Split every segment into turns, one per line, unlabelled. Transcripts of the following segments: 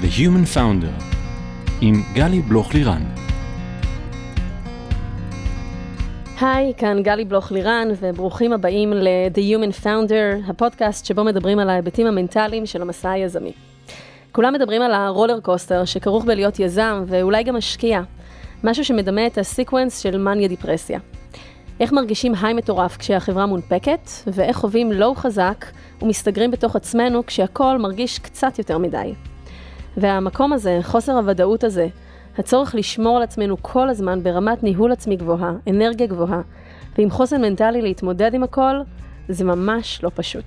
The Human Founder עם גלי בלוך לירן.
היי, כאן גלי בלוך לירן, וברוכים הבאים ל-The Human Founder, הפודקאסט שבו מדברים על ההיבטים המנטליים של המסע היזמי. כולם מדברים על ה roller coaster שכרוך בלהיות יזם ואולי גם משקיע, משהו שמדמה את ה sequence של מניה דיפרסיה. איך מרגישים high מטורף כשהחברה מונפקת, ואיך חווים low חזק ומסתגרים בתוך עצמנו כשהכול מרגיש קצת יותר מדי. והמקום הזה, חוסר הוודאות הזה, הצורך לשמור על עצמנו כל הזמן ברמת ניהול עצמי גבוהה, אנרגיה גבוהה, ועם חוסן מנטלי להתמודד עם הכל, זה ממש לא פשוט.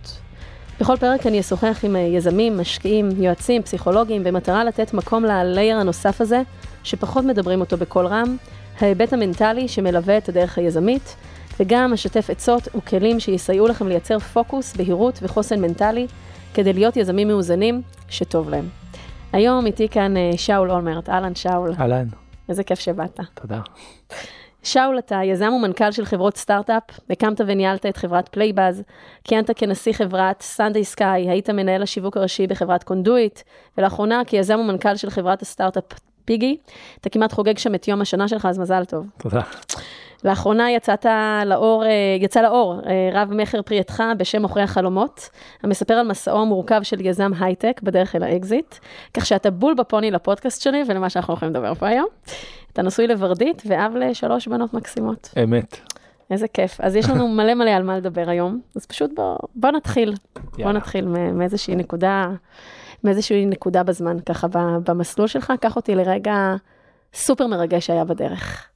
בכל פרק אני אשוחח עם יזמים, משקיעים, יועצים, פסיכולוגים, במטרה לתת מקום ללייר הנוסף הזה, שפחות מדברים אותו בקול רם, ההיבט המנטלי שמלווה את הדרך היזמית, וגם אשתף עצות וכלים שיסייעו לכם לייצר פוקוס, בהירות וחוסן מנטלי, כדי להיות יזמים מאוזנים שטוב להם. היום איתי כאן אה, שאול אולמרט, אהלן שאול.
אהלן.
איזה כיף שבאת.
תודה.
שאול, אתה יזם ומנכ"ל של חברות סטארט-אפ, הקמת וניהלת את חברת פלייבאז, כיהנת כנשיא חברת סנדיי סקאי, היית מנהל השיווק הראשי בחברת קונדויט, ולאחרונה כיזם ומנכ"ל של חברת הסטארט-אפ פיגי. אתה כמעט חוגג שם את יום השנה שלך, אז מזל טוב.
תודה.
לאחרונה יצאת לאור, אה, יצא לאור אה, רב מכר פרי עטך בשם מוכרי החלומות, המספר על מסעו המורכב של יזם הייטק בדרך אל האקזיט, כך שאתה בול בפוני לפודקאסט שלי ולמה שאנחנו הולכים לדבר פה היום. אתה נשוי לוורדית ואב לשלוש בנות מקסימות.
אמת.
איזה כיף. אז יש לנו מלא מלא על מה לדבר היום, אז פשוט בוא, בוא נתחיל.
יאללה.
בוא נתחיל מאיזושהי נקודה, מאיזושהי נקודה בזמן, ככה במסלול שלך, קח אותי לרגע סופר מרגש שהיה בדרך.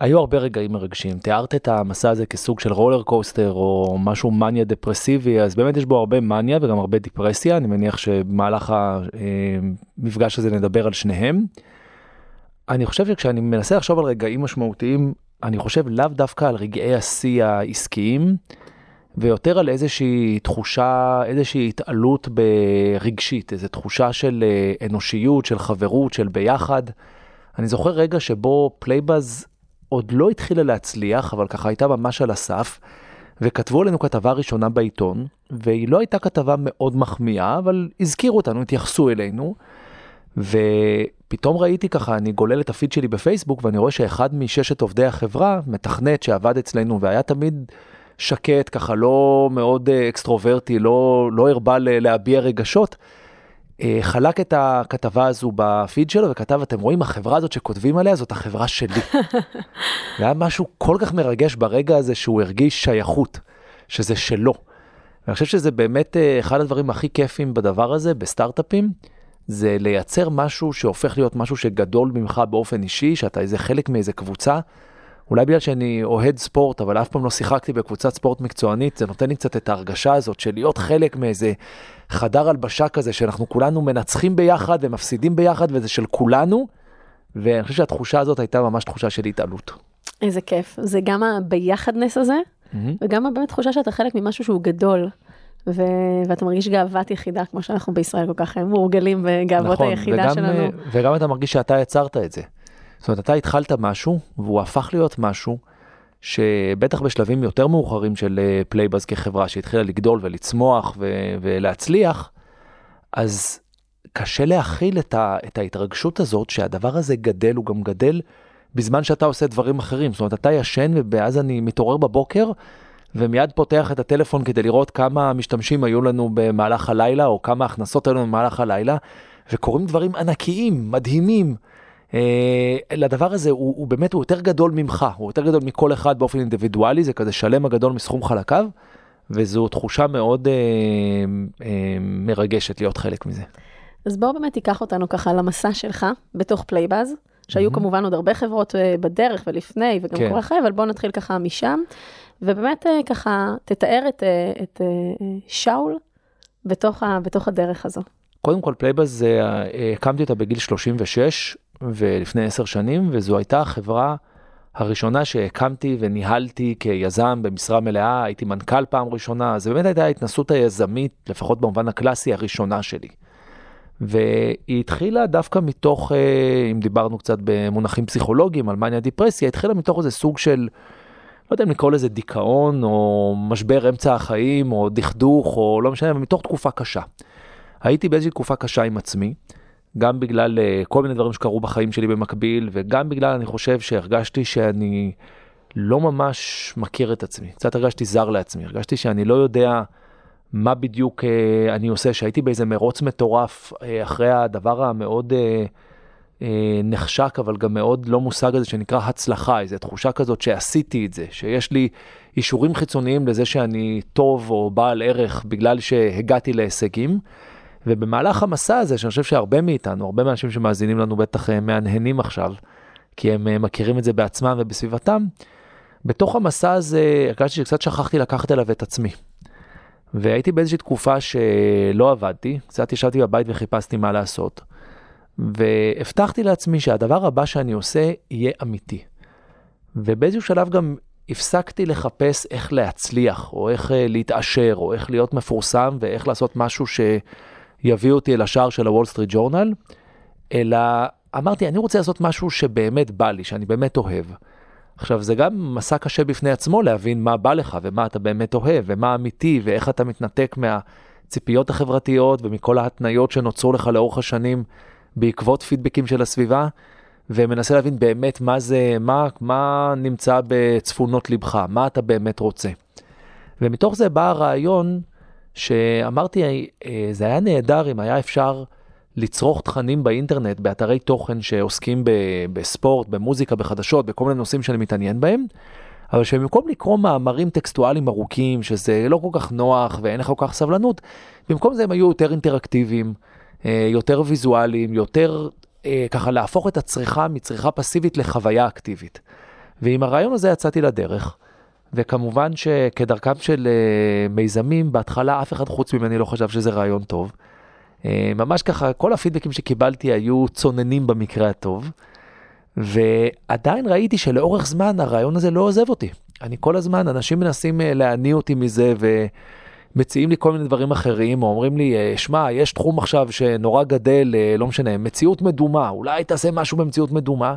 היו הרבה רגעים מרגשים, תיארת את המסע הזה כסוג של רולר קוסטר או משהו מניה דפרסיבי, אז באמת יש בו הרבה מניה וגם הרבה דיפרסיה, אני מניח שבמהלך המפגש הזה נדבר על שניהם. אני חושב שכשאני מנסה לחשוב על רגעים משמעותיים, אני חושב לאו דווקא על רגעי השיא העסקיים, ויותר על איזושהי תחושה, איזושהי התעלות רגשית, איזו תחושה של אה, אנושיות, של חברות, של ביחד. אני זוכר רגע שבו פלייבאז עוד לא התחילה להצליח, אבל ככה הייתה ממש על הסף, וכתבו עלינו כתבה ראשונה בעיתון, והיא לא הייתה כתבה מאוד מחמיאה, אבל הזכירו אותנו, התייחסו אלינו, ופתאום ראיתי ככה, אני גולל את הפיד שלי בפייסבוק, ואני רואה שאחד מששת עובדי החברה, מתכנת שעבד אצלנו והיה תמיד שקט, ככה לא מאוד אה, אקסטרוברטי, לא, לא הרבה להביע רגשות, חלק את הכתבה הזו בפיד שלו וכתב, אתם רואים, החברה הזאת שכותבים עליה זאת החברה שלי. והיה משהו כל כך מרגש ברגע הזה שהוא הרגיש שייכות, שזה שלו. ואני חושב שזה באמת אה, אחד הדברים הכי כיפים בדבר הזה, בסטארט-אפים, זה לייצר משהו שהופך להיות משהו שגדול ממך באופן אישי, שאתה איזה חלק מאיזה קבוצה. אולי בגלל שאני אוהד ספורט, אבל אף פעם לא שיחקתי בקבוצת ספורט מקצוענית, זה נותן לי קצת את ההרגשה הזאת של להיות חלק מאיזה חדר הלבשה כזה, שאנחנו כולנו מנצחים ביחד ומפסידים ביחד, וזה של כולנו, ואני חושב שהתחושה הזאת הייתה ממש תחושה של התעלות.
איזה כיף. זה גם הביחדנס הזה, mm-hmm. וגם באמת תחושה שאתה חלק ממשהו שהוא גדול. ו... ואתה מרגיש גאוות יחידה, כמו שאנחנו בישראל כל כך מורגלים בגאוות
נכון,
היחידה
וגם,
שלנו.
וגם אתה מרגיש שאתה יצרת את זה. זאת אומרת, אתה התחלת משהו, והוא הפך להיות משהו שבטח בשלבים יותר מאוחרים של פלייבאז כחברה שהתחילה לגדול ולצמוח ו- ולהצליח, אז קשה להכיל את, ה- את ההתרגשות הזאת שהדבר הזה גדל, הוא גם גדל בזמן שאתה עושה דברים אחרים. זאת אומרת, אתה ישן ואז אני מתעורר בבוקר ומיד פותח את הטלפון כדי לראות כמה משתמשים היו לנו במהלך הלילה, או כמה הכנסות היו לנו במהלך הלילה, וקורים דברים ענקיים, מדהימים. אה, לדבר הזה הוא, הוא באמת, הוא יותר גדול ממך, הוא יותר גדול מכל אחד באופן אינדיבידואלי, זה כזה שלם הגדול מסכום חלקיו, וזו תחושה מאוד אה, אה, מרגשת להיות חלק מזה.
אז בואו באמת תיקח אותנו ככה למסע שלך בתוך פלייבאז, שהיו mm-hmm. כמובן עוד הרבה חברות אה, בדרך ולפני וגם כן. כל אחרי, אבל בואו נתחיל ככה משם, ובאמת אה, ככה תתאר את, את שאול בתוך, ה, בתוך הדרך הזו.
קודם כל פלייבאז, הקמתי אותה בגיל 36, ולפני עשר שנים, וזו הייתה החברה הראשונה שהקמתי וניהלתי כיזם במשרה מלאה, הייתי מנכ"ל פעם ראשונה, זו באמת הייתה ההתנסות היזמית, לפחות במובן הקלאסי, הראשונה שלי. והיא התחילה דווקא מתוך, אה, אם דיברנו קצת במונחים פסיכולוגיים על מניה דיפרסיה, התחילה מתוך איזה סוג של, לא יודע אם לקרוא לזה דיכאון, או משבר אמצע החיים, או דכדוך, או לא משנה, מתוך תקופה קשה. הייתי באיזושהי תקופה קשה עם עצמי, גם בגלל uh, כל מיני דברים שקרו בחיים שלי במקביל, וגם בגלל, אני חושב, שהרגשתי שאני לא ממש מכיר את עצמי. קצת הרגשתי זר לעצמי, הרגשתי שאני לא יודע מה בדיוק uh, אני עושה, שהייתי באיזה מרוץ מטורף uh, אחרי הדבר המאוד... Uh, נחשק אבל גם מאוד לא מושג הזה שנקרא הצלחה, איזו תחושה כזאת שעשיתי את זה, שיש לי אישורים חיצוניים לזה שאני טוב או בעל ערך בגלל שהגעתי להישגים. ובמהלך המסע הזה, שאני חושב שהרבה מאיתנו, הרבה מהאנשים שמאזינים לנו בטח אה, מהנהנים עכשיו, כי הם אה, מכירים את זה בעצמם ובסביבתם, בתוך המסע הזה הרגשתי שקצת שכחתי לקחת אליו את עצמי. והייתי באיזושהי תקופה שלא עבדתי, קצת ישבתי בבית וחיפשתי מה לעשות. והבטחתי לעצמי שהדבר הבא שאני עושה יהיה אמיתי. ובאיזשהו שלב גם הפסקתי לחפש איך להצליח, או איך אה, להתעשר, או איך להיות מפורסם, ואיך לעשות משהו שיביא אותי אל השער של הוול סטריט ג'ורנל, אלא אמרתי, אני רוצה לעשות משהו שבאמת בא לי, שאני באמת אוהב. עכשיו, זה גם מסע קשה בפני עצמו להבין מה בא לך, ומה אתה באמת אוהב, ומה אמיתי, ואיך אתה מתנתק מהציפיות החברתיות ומכל ההתניות שנוצרו לך לאורך השנים בעקבות פידבקים של הסביבה. ומנסה להבין באמת מה זה, מה, מה נמצא בצפונות לבך, מה אתה באמת רוצה. ומתוך זה בא הרעיון שאמרתי, אה, זה היה נהדר אם היה אפשר לצרוך תכנים באינטרנט, באתרי תוכן שעוסקים בספורט, במוזיקה, בחדשות, בכל מיני נושאים שאני מתעניין בהם, אבל שבמקום לקרוא מאמרים טקסטואליים ארוכים, שזה לא כל כך נוח ואין לך כל כך סבלנות, במקום זה הם היו יותר אינטראקטיביים, אה, יותר ויזואליים, יותר אה, ככה להפוך את הצריכה מצריכה פסיבית לחוויה אקטיבית. ועם הרעיון הזה יצאתי לדרך, וכמובן שכדרכם של אה, מיזמים, בהתחלה אף אחד חוץ ממני לא חשב שזה רעיון טוב. אה, ממש ככה, כל הפידבקים שקיבלתי היו צוננים במקרה הטוב, ועדיין ראיתי שלאורך זמן הרעיון הזה לא עוזב אותי. אני כל הזמן, אנשים מנסים אה, להניא אותי מזה, ו... מציעים לי כל מיני דברים אחרים, או אומרים לי, שמע, יש תחום עכשיו שנורא גדל, לא משנה, מציאות מדומה, אולי תעשה משהו במציאות מדומה.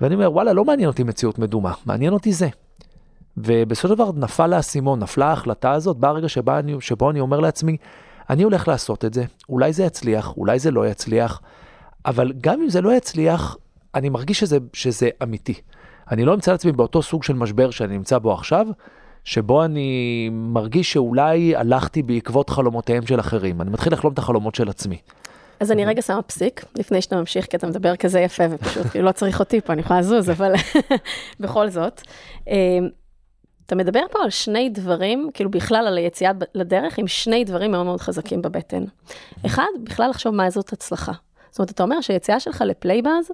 ואני אומר, וואלה, לא מעניין אותי מציאות מדומה, מעניין אותי זה. ובסופו של דבר נפל האסימון, נפלה ההחלטה הזאת, בא הרגע שבה אני, שבו אני אומר לעצמי, אני הולך לעשות את זה, אולי זה יצליח, אולי זה לא יצליח, אבל גם אם זה לא יצליח, אני מרגיש שזה, שזה אמיתי. אני לא אמצא לעצמי באותו סוג של משבר שאני נמצא בו עכשיו, שבו אני מרגיש שאולי הלכתי בעקבות חלומותיהם של אחרים. אני מתחיל לחלום את החלומות של עצמי.
אז אני רגע שמה פסיק, לפני שאתה ממשיך, כי אתה מדבר כזה יפה ופשוט, כאילו לא צריך אותי פה, אני יכולה לזוז, אבל בכל זאת. אתה מדבר פה על שני דברים, כאילו בכלל על היציאה לדרך, עם שני דברים מאוד מאוד חזקים בבטן. אחד, בכלל לחשוב מה זאת הצלחה. זאת אומרת, אתה אומר שהיציאה שלך לפלייבאז,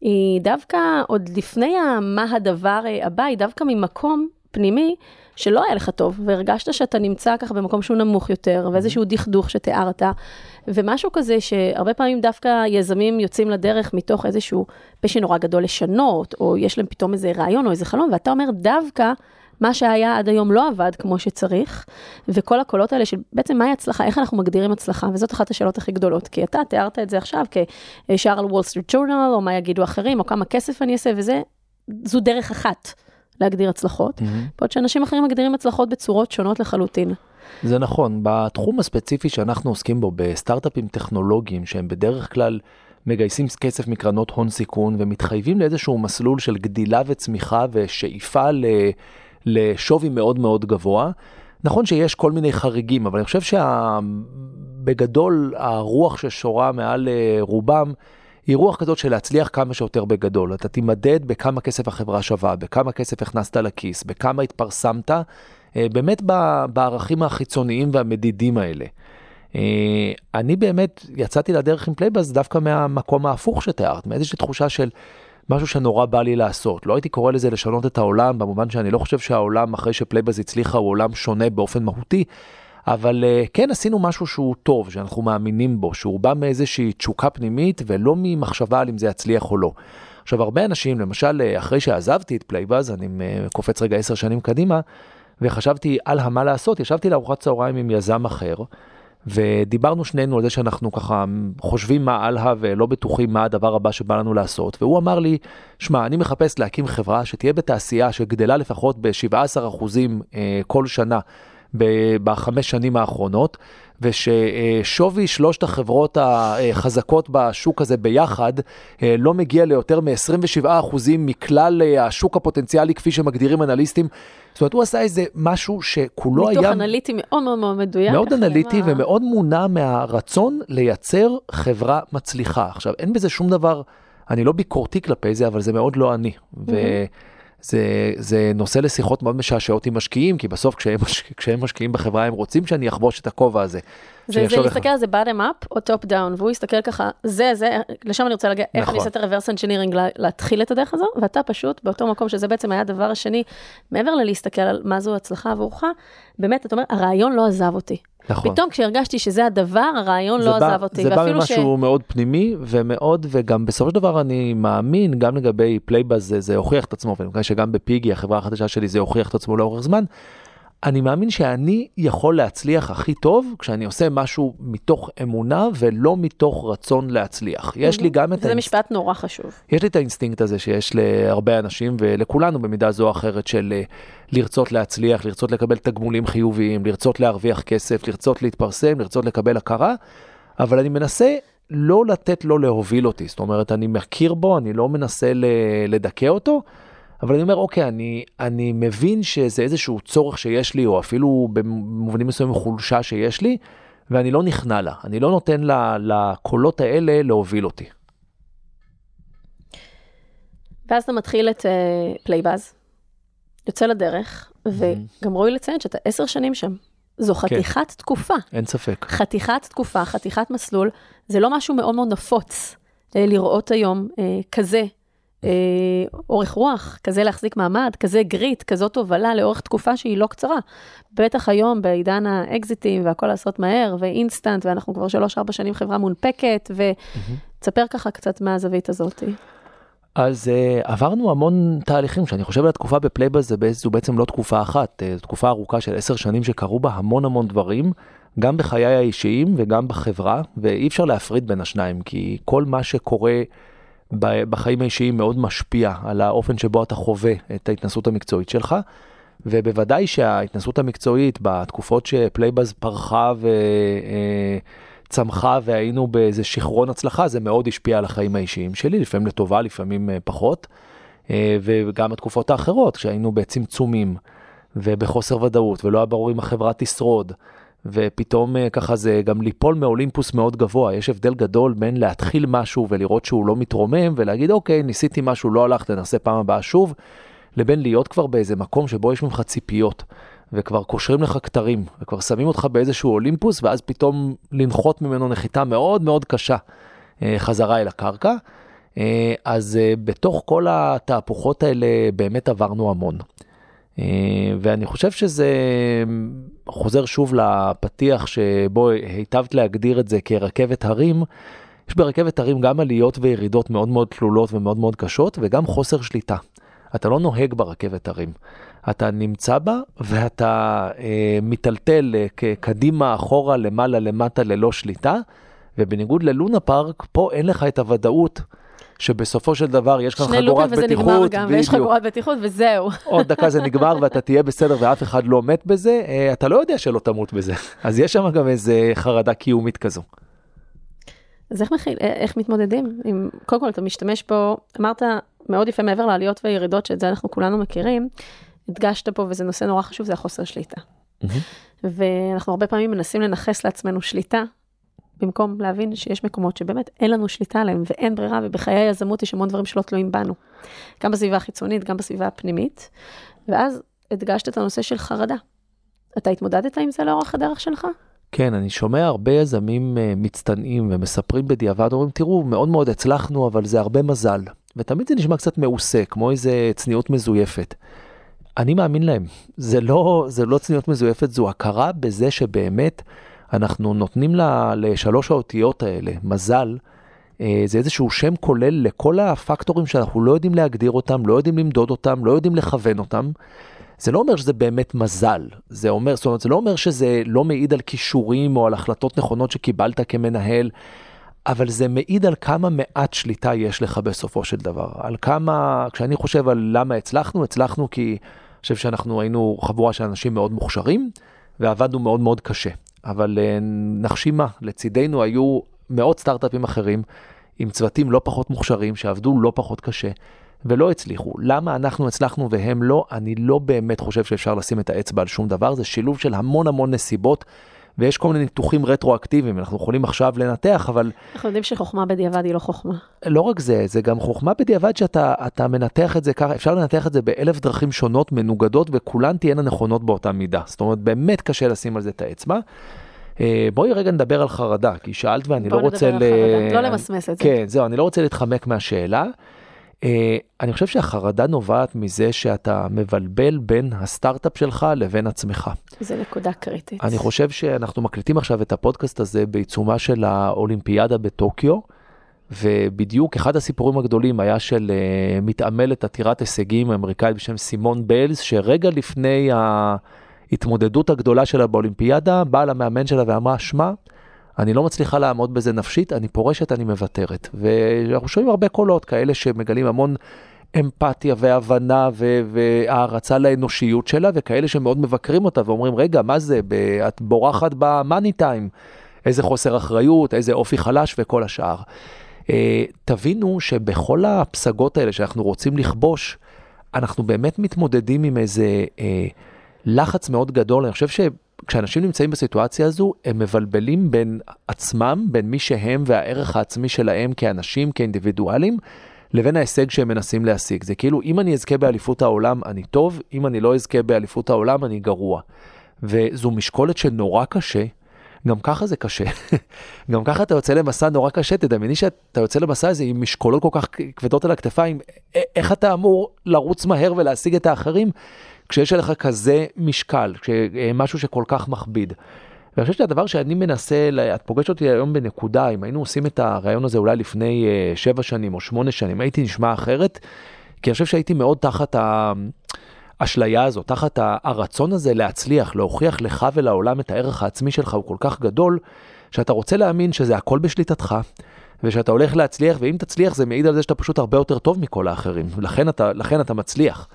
היא דווקא עוד לפני מה הדבר הבא, היא דווקא ממקום פנימי שלא היה לך טוב, והרגשת שאתה נמצא ככה במקום שהוא נמוך יותר, ואיזשהו דכדוך שתיארת, ומשהו כזה שהרבה פעמים דווקא יזמים יוצאים לדרך מתוך איזשהו פשע נורא גדול לשנות, או יש להם פתאום איזה רעיון או איזה חלום, ואתה אומר דווקא, מה שהיה עד היום לא עבד כמו שצריך, וכל הקולות האלה של בעצם מהי הצלחה, איך אנחנו מגדירים הצלחה, וזאת אחת השאלות הכי גדולות, כי אתה תיארת את זה עכשיו כשער על וול סטריט ג'ורנל, או מה יגידו אחרים, או כמה כסף אני אעשה, וזה, זו דרך אחת. להגדיר הצלחות, mm-hmm. בעוד שאנשים אחרים מגדירים הצלחות בצורות שונות לחלוטין.
זה נכון, בתחום הספציפי שאנחנו עוסקים בו, בסטארט-אפים טכנולוגיים שהם בדרך כלל מגייסים כסף מקרנות הון סיכון ומתחייבים לאיזשהו מסלול של גדילה וצמיחה ושאיפה לשווי מאוד מאוד גבוה. נכון שיש כל מיני חריגים, אבל אני חושב שבגדול הרוח ששורה מעל אה, רובם היא רוח כזאת של להצליח כמה שיותר בגדול. אתה תימדד בכמה כסף החברה שווה, בכמה כסף הכנסת לכיס, בכמה התפרסמת, אה, באמת בערכים החיצוניים והמדידים האלה. אה, אני באמת יצאתי לדרך עם פלייבאז דווקא מהמקום ההפוך שתיארת, מאיזושהי תחושה של משהו שנורא בא לי לעשות. לא הייתי קורא לזה לשנות את העולם, במובן שאני לא חושב שהעולם אחרי שפלייבאז הצליחה הוא עולם שונה באופן מהותי, אבל uh, כן עשינו משהו שהוא טוב, שאנחנו מאמינים בו, שהוא בא מאיזושהי תשוקה פנימית ולא ממחשבה על אם זה יצליח או לא. עכשיו, הרבה אנשים, למשל, אה, אחרי שעזבתי את פלייבאז, אני uh, קופץ רגע עשר שנים קדימה, וחשבתי על מה לעשות, ישבתי לארוחת צהריים עם יזם אחר, ודיברנו שנינו על זה שאנחנו ככה חושבים מה הלאה ולא בטוחים מה הדבר הבא שבא לנו לעשות, והוא אמר לי, שמע, אני מחפש להקים חברה שתהיה בתעשייה שגדלה לפחות ב-17% כל שנה בחמש שנים האחרונות, וששווי שלושת החברות החזקות בשוק הזה ביחד אה, לא מגיע ליותר מ-27% מכלל אה, השוק הפוטנציאלי כפי שמגדירים אנליסטים. זאת אומרת, הוא עשה איזה משהו שכולו היה...
ניתוח אנליטי מאוד מאוד מאוד מדויק.
מאוד אנליטי מה... ומאוד מונע מהרצון לייצר חברה מצליחה. עכשיו, אין בזה שום דבר, אני לא ביקורתי כלפי זה, אבל זה מאוד לא אני. Mm-hmm. זה, זה נושא לשיחות מאוד משעשעות עם משקיעים, כי בסוף כשהם, כשהם משקיעים בחברה הם רוצים שאני אחבוש את הכובע הזה.
זה, זה להסתכל על זה bottom up או top down, והוא יסתכל ככה, זה, זה, לשם אני רוצה להגיע, נכון. איך אני נכון. אעשה את ה-reverse engineering להתחיל את הדרך הזו, ואתה פשוט באותו מקום שזה בעצם היה הדבר השני, מעבר ללהסתכל על מה זו הצלחה עבורך, באמת, אתה אומר, הרעיון לא עזב אותי. נכון. פתאום כשהרגשתי שזה הדבר, הרעיון לא בא, עזב אותי.
זה בא ממשהו ש... מאוד פנימי ומאוד, וגם בסופו של דבר אני מאמין, גם לגבי פלייבאז זה, זה הוכיח את עצמו, ואני מקווה שגם בפיגי, החברה החדשה שלי, זה הוכיח את עצמו לאורך זמן. אני מאמין שאני יכול להצליח הכי טוב כשאני עושה משהו מתוך אמונה ולא מתוך רצון להצליח. יש לי גם את...
זה האינסט... משפט נורא חשוב.
יש לי את האינסטינקט הזה שיש להרבה אנשים ולכולנו במידה זו או אחרת של אה, לרצות להצליח, לרצות לקבל תגמולים חיוביים, לרצות להרוויח כסף, לרצות להתפרסם, לרצות לקבל הכרה, אבל אני מנסה לא לתת לו להוביל אותי. זאת אומרת, אני מכיר בו, אני לא מנסה לדכא אותו. אבל אני אומר, אוקיי, אני, אני מבין שזה איזשהו צורך שיש לי, או אפילו במובנים מסוימים חולשה שיש לי, ואני לא נכנע לה. אני לא נותן לה, לקולות האלה להוביל אותי.
ואז אתה מתחיל את uh, פלייבאז, יוצא לדרך, mm-hmm. וגם ראוי לציין שאתה עשר שנים שם. זו כן. חתיכת כן. תקופה.
אין ספק.
חתיכת תקופה, חתיכת מסלול, זה לא משהו מאוד מאוד נפוץ אה, לראות היום אה, כזה אה, אורך רוח, כזה להחזיק מעמד, כזה grit, כזאת הובלה לאורך תקופה שהיא לא קצרה. בטח היום בעידן האקזיטים והכל לעשות מהר, ו-instant, ואנחנו כבר שלוש-ארבע שנים חברה מונפקת, ותספר ככה קצת מהזווית הזאת.
אז uh, עברנו המון תהליכים, כשאני חושב על התקופה בפלייבאז, זו בעצם לא תקופה אחת, uh, תקופה ארוכה של עשר שנים שקרו בה המון המון דברים, גם בחיי האישיים וגם בחברה, ואי אפשר להפריד בין השניים, כי כל מה שקורה בחיים האישיים מאוד משפיע על האופן שבו אתה חווה את ההתנסות המקצועית שלך. ובוודאי שההתנסות המקצועית בתקופות שפלייבאז פרחה וצמחה אה, והיינו באיזה שכרון הצלחה, זה מאוד השפיע על החיים האישיים שלי, לפעמים לטובה, לפעמים אה, פחות. אה, וגם התקופות האחרות, כשהיינו בצמצומים ובחוסר ודאות ולא היה ברור אם החברה תשרוד. ופתאום אה, ככה זה גם ליפול מאולימפוס מאוד גבוה, יש הבדל גדול בין להתחיל משהו ולראות שהוא לא מתרומם ולהגיד אוקיי ניסיתי משהו לא הלך תנסה פעם הבאה שוב, לבין להיות כבר באיזה מקום שבו יש ממך ציפיות וכבר קושרים לך כתרים וכבר שמים אותך באיזשהו אולימפוס ואז פתאום לנחות ממנו נחיתה מאוד מאוד קשה אה, חזרה אל הקרקע. אה, אז בתוך כל התהפוכות האלה באמת עברנו המון. אה, ואני חושב שזה חוזר שוב לפתיח שבו היטבת להגדיר את זה כרכבת הרים. יש ברכבת הרים גם עליות וירידות מאוד מאוד תלולות ומאוד מאוד קשות וגם חוסר שליטה. אתה לא נוהג ברכבת הרים. אתה נמצא בה ואתה אה, מיטלטל אה, קדימה, אחורה, למעלה, למטה, ללא שליטה. ובניגוד ללונה פארק, פה אין לך את הוודאות שבסופו של דבר יש כאן חגורת בטיחות. שני לופים וזה נגמר
גם, ויש חגורת בטיחות וזהו.
עוד דקה זה נגמר ואתה תהיה בסדר ואף אחד לא מת בזה, אה, אתה לא יודע שלא תמות בזה. אז יש שם גם איזה חרדה קיומית כזו.
אז איך, מכיל, אה, איך מתמודדים? אם, קודם כל אתה משתמש פה, אמרת מאוד יפה מעבר לעליות וירידות, שאת זה אנחנו כולנו מכירים, הדגשת פה, וזה נושא נורא חשוב, זה החוסר שליטה. Mm-hmm. ואנחנו הרבה פעמים מנסים לנכס לעצמנו שליטה במקום להבין שיש מקומות שבאמת אין לנו שליטה עליהם ואין ברירה, ובחיי היזמות יש המון דברים שלא תלויים בנו. גם בסביבה החיצונית, גם בסביבה הפנימית. ואז הדגשת את הנושא של חרדה. אתה התמודדת עם זה לאורך הדרך שלך?
כן, אני שומע הרבה יזמים uh, מצטנעים ומספרים בדיעבד, אומרים, תראו, מאוד מאוד הצלחנו, אבל זה הרבה מזל. ותמיד זה נשמע קצת מעושה, כמו איזה צניעות מזויפת. אני מאמין להם, זה לא, זה לא צניעות מזויפת, זו הכרה בזה שבאמת אנחנו נותנים לה, לשלוש האותיות האלה, מזל, אה, זה איזשהו שם כולל לכל הפקטורים שאנחנו לא יודעים להגדיר אותם, לא יודעים למדוד אותם, לא יודעים לכוון אותם. זה לא אומר שזה באמת מזל, זה אומר, זאת אומרת, זה לא אומר שזה לא מעיד על כישורים או על החלטות נכונות שקיבלת כמנהל, אבל זה מעיד על כמה מעט שליטה יש לך בסופו של דבר. על כמה, כשאני חושב על למה הצלחנו, הצלחנו כי אני חושב שאנחנו היינו חבורה של אנשים מאוד מוכשרים, ועבדנו מאוד מאוד קשה. אבל אה, נחשים מה, לצידנו היו מאות סטארט-אפים אחרים, עם צוותים לא פחות מוכשרים, שעבדו לא פחות קשה, ולא הצליחו. למה אנחנו הצלחנו והם לא? אני לא באמת חושב שאפשר לשים את האצבע על שום דבר, זה שילוב של המון המון נסיבות. ויש כל מיני ניתוחים רטרואקטיביים, אנחנו יכולים עכשיו לנתח, אבל...
אנחנו יודעים שחוכמה בדיעבד היא לא חוכמה.
לא רק זה, זה גם חוכמה בדיעבד שאתה מנתח את זה ככה, אפשר לנתח את זה באלף דרכים שונות, מנוגדות, וכולן תהיינה נכונות באותה מידה. זאת אומרת, באמת קשה לשים על זה את האצבע. אה, בואי רגע נדבר על חרדה, כי שאלת ואני לא רוצה...
בואי נדבר על חרדה, לא למסמס את זה.
כן, זהו, אני לא רוצה להתחמק מהשאלה. Uh, אני חושב שהחרדה נובעת מזה שאתה מבלבל בין הסטארט-אפ שלך לבין עצמך.
זה נקודה קריטית.
אני חושב שאנחנו מקליטים עכשיו את הפודקאסט הזה בעיצומה של האולימפיאדה בטוקיו, ובדיוק אחד הסיפורים הגדולים היה של uh, מתעמלת עתירת הישגים אמריקאית בשם סימון ביילס, שרגע לפני ההתמודדות הגדולה שלה באולימפיאדה, באה למאמן שלה ואמרה, שמע, אני לא מצליחה לעמוד בזה נפשית, אני פורשת, אני מוותרת. ואנחנו שומעים הרבה קולות כאלה שמגלים המון אמפתיה והבנה והערצה לאנושיות שלה, וכאלה שמאוד מבקרים אותה ואומרים, רגע, מה זה, את בורחת במאני טיים, איזה חוסר אחריות, איזה אופי חלש וכל השאר. אה, תבינו שבכל הפסגות האלה שאנחנו רוצים לכבוש, אנחנו באמת מתמודדים עם איזה אה, לחץ מאוד גדול. אני חושב ש... כשאנשים נמצאים בסיטואציה הזו, הם מבלבלים בין עצמם, בין מי שהם והערך העצמי שלהם כאנשים, כאינדיבידואלים, לבין ההישג שהם מנסים להשיג. זה כאילו, אם אני אזכה באליפות העולם, אני טוב, אם אני לא אזכה באליפות העולם, אני גרוע. וזו משקולת שנורא קשה, גם ככה זה קשה. גם ככה אתה יוצא למסע נורא קשה, תדמייני שאתה יוצא למסע הזה עם משקולות כל כך כבדות על הכתפיים, איך אתה אמור לרוץ מהר ולהשיג את האחרים? כשיש עליך כזה משקל, משהו שכל כך מכביד. ואני חושב שהדבר שאני מנסה, את פוגשת אותי היום בנקודה, אם היינו עושים את הרעיון הזה אולי לפני אה, שבע שנים או שמונה שנים, הייתי נשמע אחרת, כי אני חושב שהייתי מאוד תחת האשליה הזאת, תחת הרצון הזה להצליח, להוכיח לך ולעולם את הערך העצמי שלך הוא כל כך גדול, שאתה רוצה להאמין שזה הכל בשליטתך. ושאתה הולך להצליח, ואם תצליח זה מעיד על זה שאתה פשוט הרבה יותר טוב מכל האחרים, לכן אתה, לכן אתה מצליח.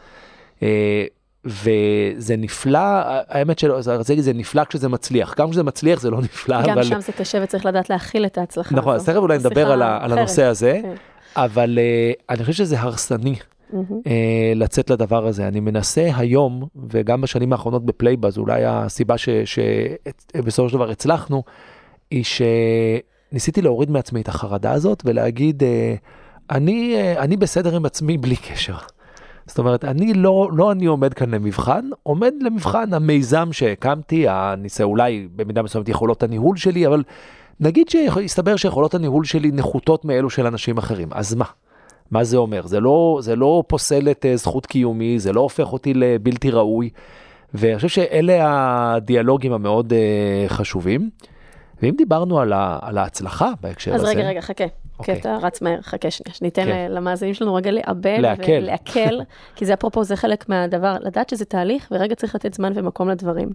וזה נפלא, האמת שלא, זה נפלא כשזה מצליח, גם כשזה מצליח זה לא נפלא.
גם אבל... שם זה קשה וצריך לדעת להכיל את ההצלחה
נכון, אז תכף אולי נדבר על, על הנושא הזה, כן. אבל uh, אני חושב שזה הרסני. Mm-hmm. Uh, לצאת לדבר הזה. אני מנסה היום, וגם בשנים האחרונות בפלייבאז, אולי הסיבה שבסופו של דבר הצלחנו, היא שניסיתי להוריד מעצמי את החרדה הזאת ולהגיד, uh, אני, uh, אני בסדר עם עצמי בלי קשר. זאת אומרת, אני לא, לא אני עומד כאן למבחן, עומד למבחן המיזם שהקמתי, הניסה אולי במידה מסוימת יכולות הניהול שלי, אבל נגיד שיסתבר שיכולות הניהול שלי נחותות מאלו של אנשים אחרים, אז מה? מה זה אומר? זה לא, זה לא פוסל את uh, זכות קיומי, זה לא הופך אותי לבלתי ראוי, ואני חושב שאלה הדיאלוגים המאוד uh, חשובים. ואם דיברנו על, ה, על ההצלחה בהקשר
אז
הזה...
אז רגע, רגע, חכה. כי okay. אתה רץ מהר, חכה שנייה, שניתן כן. למאזינים שלנו רגע לעבל
להקל.
ולהקל, כי זה אפרופו, זה חלק מהדבר, לדעת שזה תהליך, ורגע צריך לתת זמן ומקום לדברים.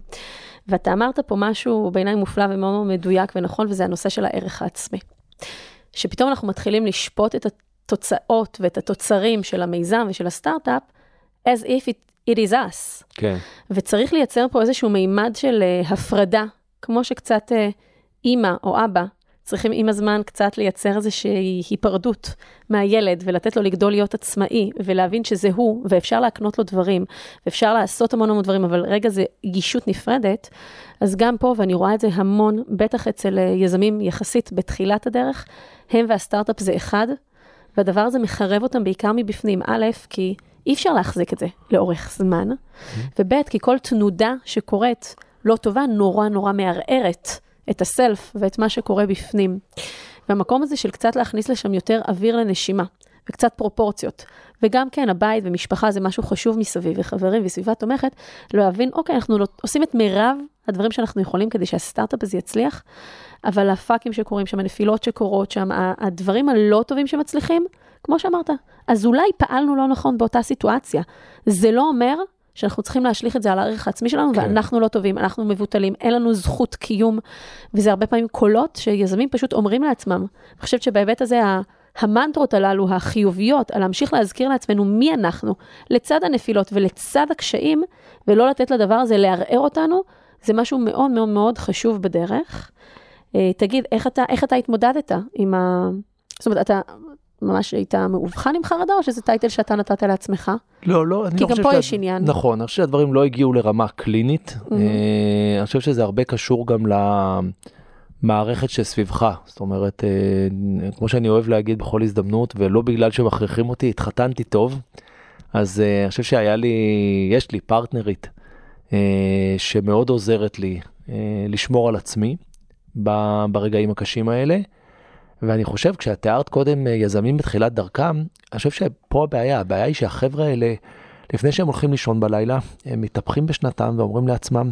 ואתה אמרת פה משהו בעיניי מופלא ומאוד מאוד מדויק ונכון, וזה הנושא של הערך העצמי. שפתאום אנחנו מתחילים לשפוט את התוצאות ואת התוצרים של המיזם ושל הסטארט-אפ, as if it, it is us.
כן.
וצריך לייצר פה איזשהו מימד של uh, הפרדה, כמו שקצת uh, אימא או אבא צריכים עם הזמן קצת לייצר איזושהי היפרדות מהילד ולתת לו לגדול להיות עצמאי ולהבין שזה הוא ואפשר להקנות לו דברים ואפשר לעשות המון המון דברים, אבל רגע זה גישות נפרדת, אז גם פה, ואני רואה את זה המון, בטח אצל אה, יזמים יחסית בתחילת הדרך, הם והסטארט-אפ זה אחד, והדבר הזה מחרב אותם בעיקר מבפנים. א', כי אי אפשר להחזיק את זה לאורך זמן, mm-hmm. וב', כי כל תנודה שקורית לא טובה, נורא נורא מערערת. את הסלף ואת מה שקורה בפנים. והמקום הזה של קצת להכניס לשם יותר אוויר לנשימה, וקצת פרופורציות. וגם כן, הבית ומשפחה זה משהו חשוב מסביב, וחברים וסביבה תומכת, להבין, אוקיי, אנחנו לא, עושים את מירב הדברים שאנחנו יכולים כדי שהסטארט-אפ הזה יצליח, אבל הפאקים שקורים שם, הנפילות שקורות שם, הדברים הלא טובים שמצליחים, כמו שאמרת, אז אולי פעלנו לא נכון באותה סיטואציה. זה לא אומר שאנחנו צריכים להשליך את זה על הערך העצמי שלנו, כן. ואנחנו לא טובים, אנחנו מבוטלים, אין לנו זכות קיום, וזה הרבה פעמים קולות שיזמים פשוט אומרים לעצמם. אני חושבת שבהיבט הזה, המנטרות הללו, החיוביות, על להמשיך להזכיר לעצמנו מי אנחנו, לצד הנפילות ולצד הקשיים, ולא לתת לדבר הזה לערער אותנו, זה משהו מאוד מאוד מאוד חשוב בדרך. אה, תגיד, איך אתה, איך אתה התמודדת עם ה... זאת אומרת, אתה ממש היית מאובחן עם חרדה, או שזה טייטל שאתה נתת לעצמך?
לא, לא, אני
כי
לא
גם
חושב
פה
שה-
יש עניין.
נכון, אני חושב שהדברים לא הגיעו לרמה קלינית.
Mhm.
אה, אני חושב שזה הרבה קשור גם למערכת שסביבך. זאת אומרת, אה, כמו שאני אוהב להגיד בכל הזדמנות, ולא בגלל שמכריחים אותי, התחתנתי טוב. אז אה, אני חושב שהיה לי, יש לי פרטנרית שמאוד עוזרת לי לשמור על עצמי ברגעים הקשים האלה. ואני חושב, כשאת תיארת קודם אה, יזמים בתחילת דרכם, אני חושב שפה הבעיה, הבעיה היא שהחבר'ה האלה, לפני שהם הולכים לישון בלילה, הם מתהפכים בשנתם ואומרים לעצמם,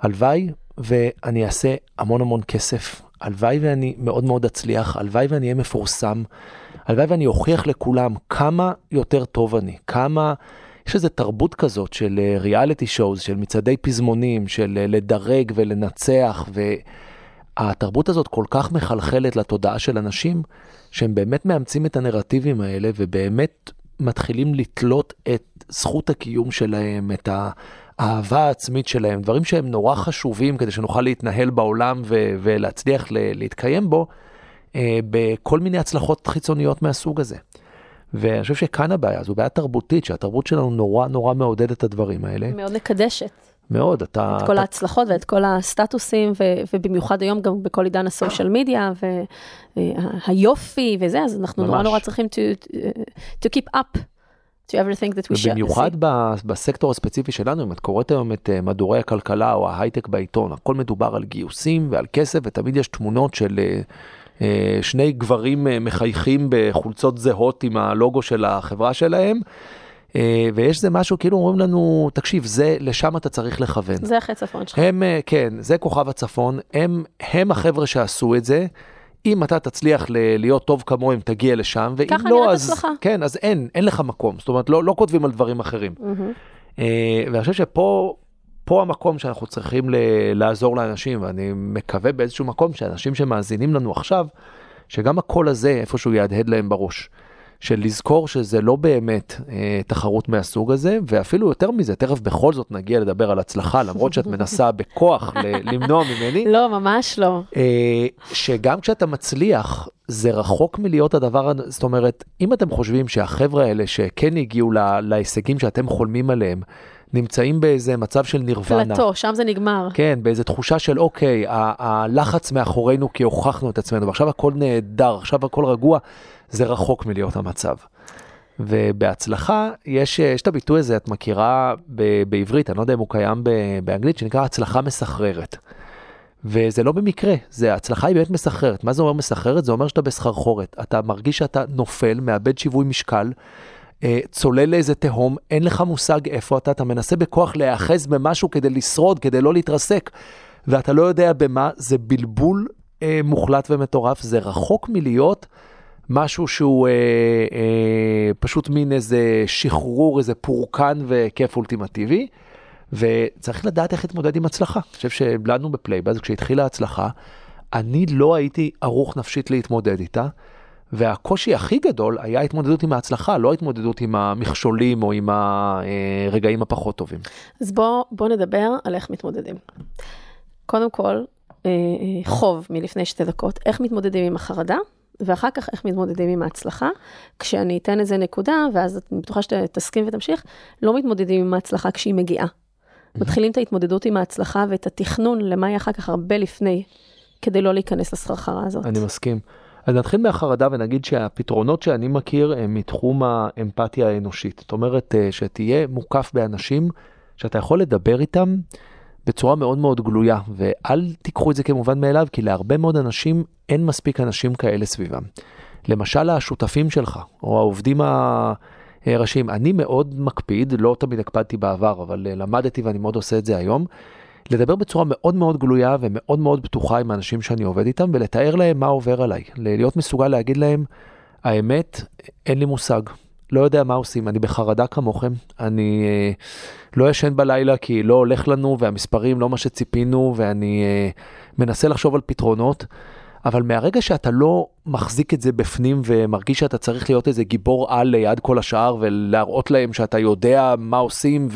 הלוואי ואני אעשה המון המון כסף, הלוואי ואני מאוד מאוד אצליח, הלוואי ואני אהיה מפורסם, הלוואי ואני אוכיח לכולם כמה יותר טוב אני, כמה... יש איזו תרבות כזאת של ריאליטי שואוז, של מצעדי פזמונים, של אה, לדרג ולנצח, והתרבות הזאת כל כך מחלחלת לתודעה של אנשים, שהם באמת מאמצים את הנרטיבים האלה, ובאמת מתחילים לתלות את זכות הקיום שלהם, את האהבה העצמית שלהם, דברים שהם נורא חשובים כדי שנוכל להתנהל בעולם ו- ולהצליח להתקיים בו, אה, בכל מיני הצלחות חיצוניות מהסוג הזה. ואני חושב שכאן הבעיה, זו בעיה תרבותית, שהתרבות שלנו נורא נורא מעודדת את הדברים האלה.
מאוד מקדשת
מאוד, אתה...
את כל
אתה...
ההצלחות ואת כל הסטטוסים, ו- ובמיוחד היום גם בכל עידן הסושיאל מדיה, והיופי וזה, אז אנחנו נורא
ממש.
נורא צריכים to, to keep up to everything that we should.
ובמיוחד ב- בסקטור הספציפי שלנו, אם את קוראת היום את אה, מהדורי הכלכלה או ההייטק בעיתון, הכל מדובר על גיוסים ועל כסף, ותמיד יש תמונות של אה, אה, שני גברים מחייכים בחולצות זהות עם הלוגו של החברה שלהם. אה, ויש איזה משהו, כאילו אומרים לנו, תקשיב, זה, לשם אתה צריך לכוון.
זה אחרי צפון שלך.
הם, אה, כן, זה כוכב הצפון, הם, הם החבר'ה שעשו את זה. אם אתה תצליח ל- להיות טוב כמוהם, תגיע לשם, ואם
ככה
לא,
נראית
אז...
הצלחה.
כן, אז אין, אין לך מקום. זאת אומרת, לא, לא כותבים על דברים אחרים. אה, ואני חושב שפה פה המקום שאנחנו צריכים ל- לעזור לאנשים, ואני מקווה באיזשהו מקום שאנשים שמאזינים לנו עכשיו, שגם הקול הזה איפשהו יהדהד להם בראש. של לזכור שזה לא באמת אה, תחרות מהסוג הזה, ואפילו יותר מזה, תכף בכל זאת נגיע לדבר על הצלחה, למרות שאת מנסה בכוח ל- למנוע ממני.
לא, ממש לא.
אה, שגם כשאתה מצליח, זה רחוק מלהיות הדבר, זאת אומרת, אם אתם חושבים שהחבר'ה האלה שכן הגיעו לה, להישגים שאתם חולמים עליהם, נמצאים באיזה מצב של נירוונה.
פלטו, שם זה נגמר.
כן, באיזה תחושה של אוקיי, ה- הלחץ מאחורינו כי הוכחנו את עצמנו, ועכשיו הכל נהדר, עכשיו הכל רגוע, זה רחוק מלהיות המצב. ובהצלחה, יש, יש את הביטוי הזה, את מכירה ב- בעברית, אני לא יודע אם הוא קיים ב- באנגלית, שנקרא הצלחה מסחררת. וזה לא במקרה, זה, ההצלחה היא באמת מסחררת. מה זה אומר מסחררת? זה אומר שאתה בסחרחורת. אתה מרגיש שאתה נופל, מאבד שיווי משקל, אה, צולל לאיזה תהום, אין לך מושג איפה אתה, אתה מנסה בכוח להיאחז במשהו כדי לשרוד, כדי לא להתרסק, ואתה לא יודע במה, זה בלבול אה, מוחלט ומטורף, זה רחוק מלהיות משהו שהוא אה, אה, פשוט מין איזה שחרור, איזה פורקן וכיף אולטימטיבי. וצריך לדעת איך להתמודד עם הצלחה. אני חושב שלנו בפלייבאז, כשהתחילה ההצלחה, אני לא הייתי ערוך נפשית להתמודד איתה, והקושי הכי גדול היה התמודדות עם ההצלחה, לא התמודדות עם המכשולים או עם הרגעים הפחות טובים.
אז בוא, בוא נדבר על איך מתמודדים. קודם כל, אה, אה, חוב מלפני שתי דקות, איך מתמודדים עם החרדה, ואחר כך איך מתמודדים עם ההצלחה. כשאני אתן איזה נקודה, ואז אני בטוחה שתסכים ותמשיך, לא מתמודדים עם ההצלחה כשהיא מגיעה. מתחילים את ההתמודדות עם ההצלחה ואת התכנון למה יהיה אחר כך הרבה לפני, כדי לא להיכנס לסחרחרה הזאת.
אני מסכים. אז נתחיל מהחרדה ונגיד שהפתרונות שאני מכיר הם מתחום האמפתיה האנושית. זאת אומרת, אה, שתהיה מוקף באנשים שאתה יכול לדבר איתם בצורה מאוד מאוד גלויה, ואל תיקחו את זה כמובן מאליו, כי להרבה מאוד אנשים אין מספיק אנשים כאלה סביבם. למשל השותפים שלך, או העובדים הראשיים, אני מאוד מקפיד, לא תמיד הקפדתי בעבר, אבל אה, למדתי ואני מאוד עושה את זה היום, לדבר בצורה מאוד מאוד גלויה ומאוד מאוד פתוחה עם האנשים שאני עובד איתם, ולתאר להם מה עובר עליי. להיות מסוגל להגיד להם, האמת, אין לי מושג. לא יודע מה עושים, אני בחרדה כמוכם, אני אה, לא ישן בלילה כי לא הולך לנו והמספרים לא מה שציפינו ואני אה, מנסה לחשוב על פתרונות, אבל מהרגע שאתה לא מחזיק את זה בפנים ומרגיש שאתה צריך להיות איזה גיבור על ליד כל השאר ולהראות להם שאתה יודע מה עושים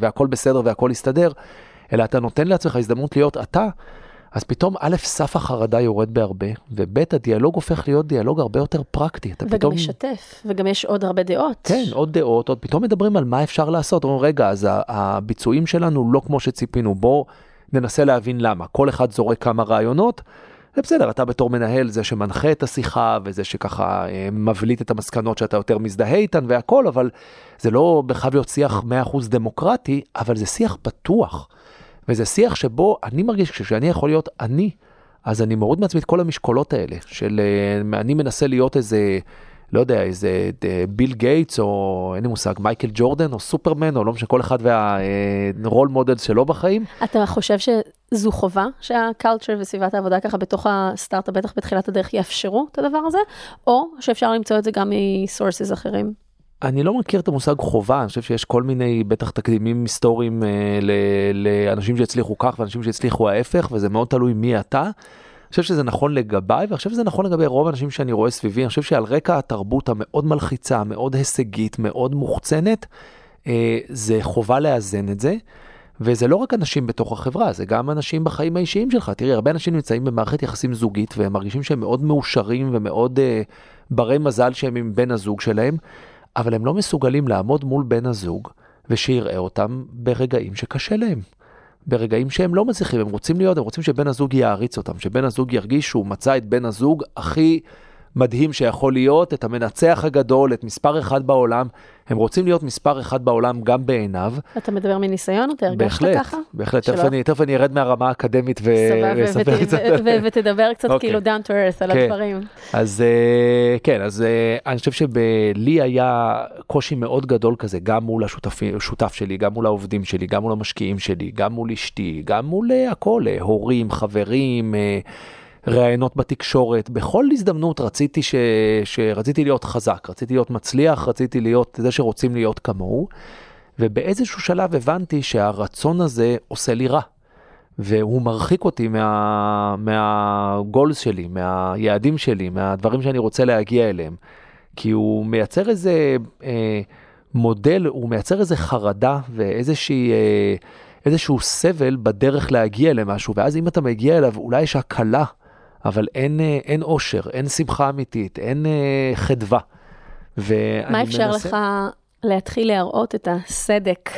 והכל בסדר והכל יסתדר, אלא אתה נותן לעצמך הזדמנות להיות אתה, אז פתאום א', סף החרדה יורד בהרבה, וב', הדיאלוג הופך להיות דיאלוג הרבה יותר פרקטי. אתה
וגם
פתאום...
משתף, וגם יש עוד הרבה דעות.
כן, עוד דעות, עוד פתאום מדברים על מה אפשר לעשות. אומרים, רגע, אז הביצועים שלנו לא כמו שציפינו, בוא ננסה להבין למה. כל אחד זורק כמה רעיונות, זה בסדר, אתה בתור מנהל זה שמנחה את השיחה, וזה שככה אה, מבליט את המסקנות שאתה יותר מזדהה איתן והכל, אבל זה לא חייב להיות שיח 100% דמוקרטי, אבל זה שיח פתוח. וזה שיח שבו אני מרגיש שכשאני יכול להיות אני, אז אני מוריד מעצמי את כל המשקולות האלה, של אה, אני מנסה להיות איזה, לא יודע, איזה אה, ביל גייטס, או אין לי מושג, מייקל ג'ורדן, או סופרמן, או לא משנה, כל אחד והרול מודל שלו בחיים.
אתה חושב שזו חובה שה-culture וסביבת העבודה ככה בתוך הסטארט-אפ, בטח בתחילת הדרך, יאפשרו את הדבר הזה, או שאפשר למצוא את זה גם מסורסס אחרים?
אני לא מכיר את המושג חובה, אני חושב שיש כל מיני בטח תקדימים היסטוריים אה, לאנשים שהצליחו כך ואנשים שהצליחו ההפך, וזה מאוד תלוי מי אתה. אני חושב שזה נכון לגביי, ואני חושב שזה נכון לגבי רוב האנשים שאני רואה סביבי. אני חושב שעל רקע התרבות המאוד מלחיצה, מאוד הישגית, מאוד מוחצנת, אה, זה חובה לאזן את זה. וזה לא רק אנשים בתוך החברה, זה גם אנשים בחיים האישיים שלך. תראי, הרבה אנשים נמצאים במערכת יחסים זוגית והם מרגישים שהם מאוד מאושרים ומאוד אה, ברי מזל שהם עם בן הזוג שלהם, אבל הם לא מסוגלים לעמוד מול בן הזוג ושיראה אותם ברגעים שקשה להם. ברגעים שהם לא מצליחים, הם רוצים להיות, הם רוצים שבן הזוג יעריץ אותם, שבן הזוג ירגיש שהוא מצא את בן הזוג הכי מדהים שיכול להיות, את המנצח הגדול, את מספר אחד בעולם. הם רוצים להיות מספר אחד בעולם גם בעיניו.
אתה מדבר מניסיון, אתה הרגשת
בהחלט,
ככה?
בהחלט,
שלא?
תכף אני, ארד מהרמה האקדמית ואספר קצת.
ו- ותדבר קצת
אוקיי.
כאילו down to earth על
כן.
הדברים.
אז אה, כן, אז אה, אני חושב שלי היה קושי מאוד גדול כזה, גם מול השותף שלי, גם מול העובדים שלי, גם מול המשקיעים שלי, גם מול אשתי, גם מול אה, הכל, הורים, חברים, ראיונות בתקשורת. בכל הזדמנות רציתי, ש... שרציתי להיות חזק, רציתי להיות מצליח, רציתי להיות זה שרוצים להיות כמוהו. ובאיזשהו שלב הבנתי שהרצון הזה עושה לי רע. והוא מרחיק אותי מה, מהגולס שלי, מהיעדים שלי, מהדברים שאני רוצה להגיע אליהם. כי הוא מייצר איזה אה, מודל, הוא מייצר איזה חרדה ואיזושהי... אה, איזשהו סבל בדרך להגיע למשהו, ואז אם אתה מגיע אליו, אולי יש הקלה, אבל אין, אה, אין אושר, אין שמחה אמיתית, אין אה, חדווה.
מה אפשר
מנסה-
לך להתחיל להראות את הסדק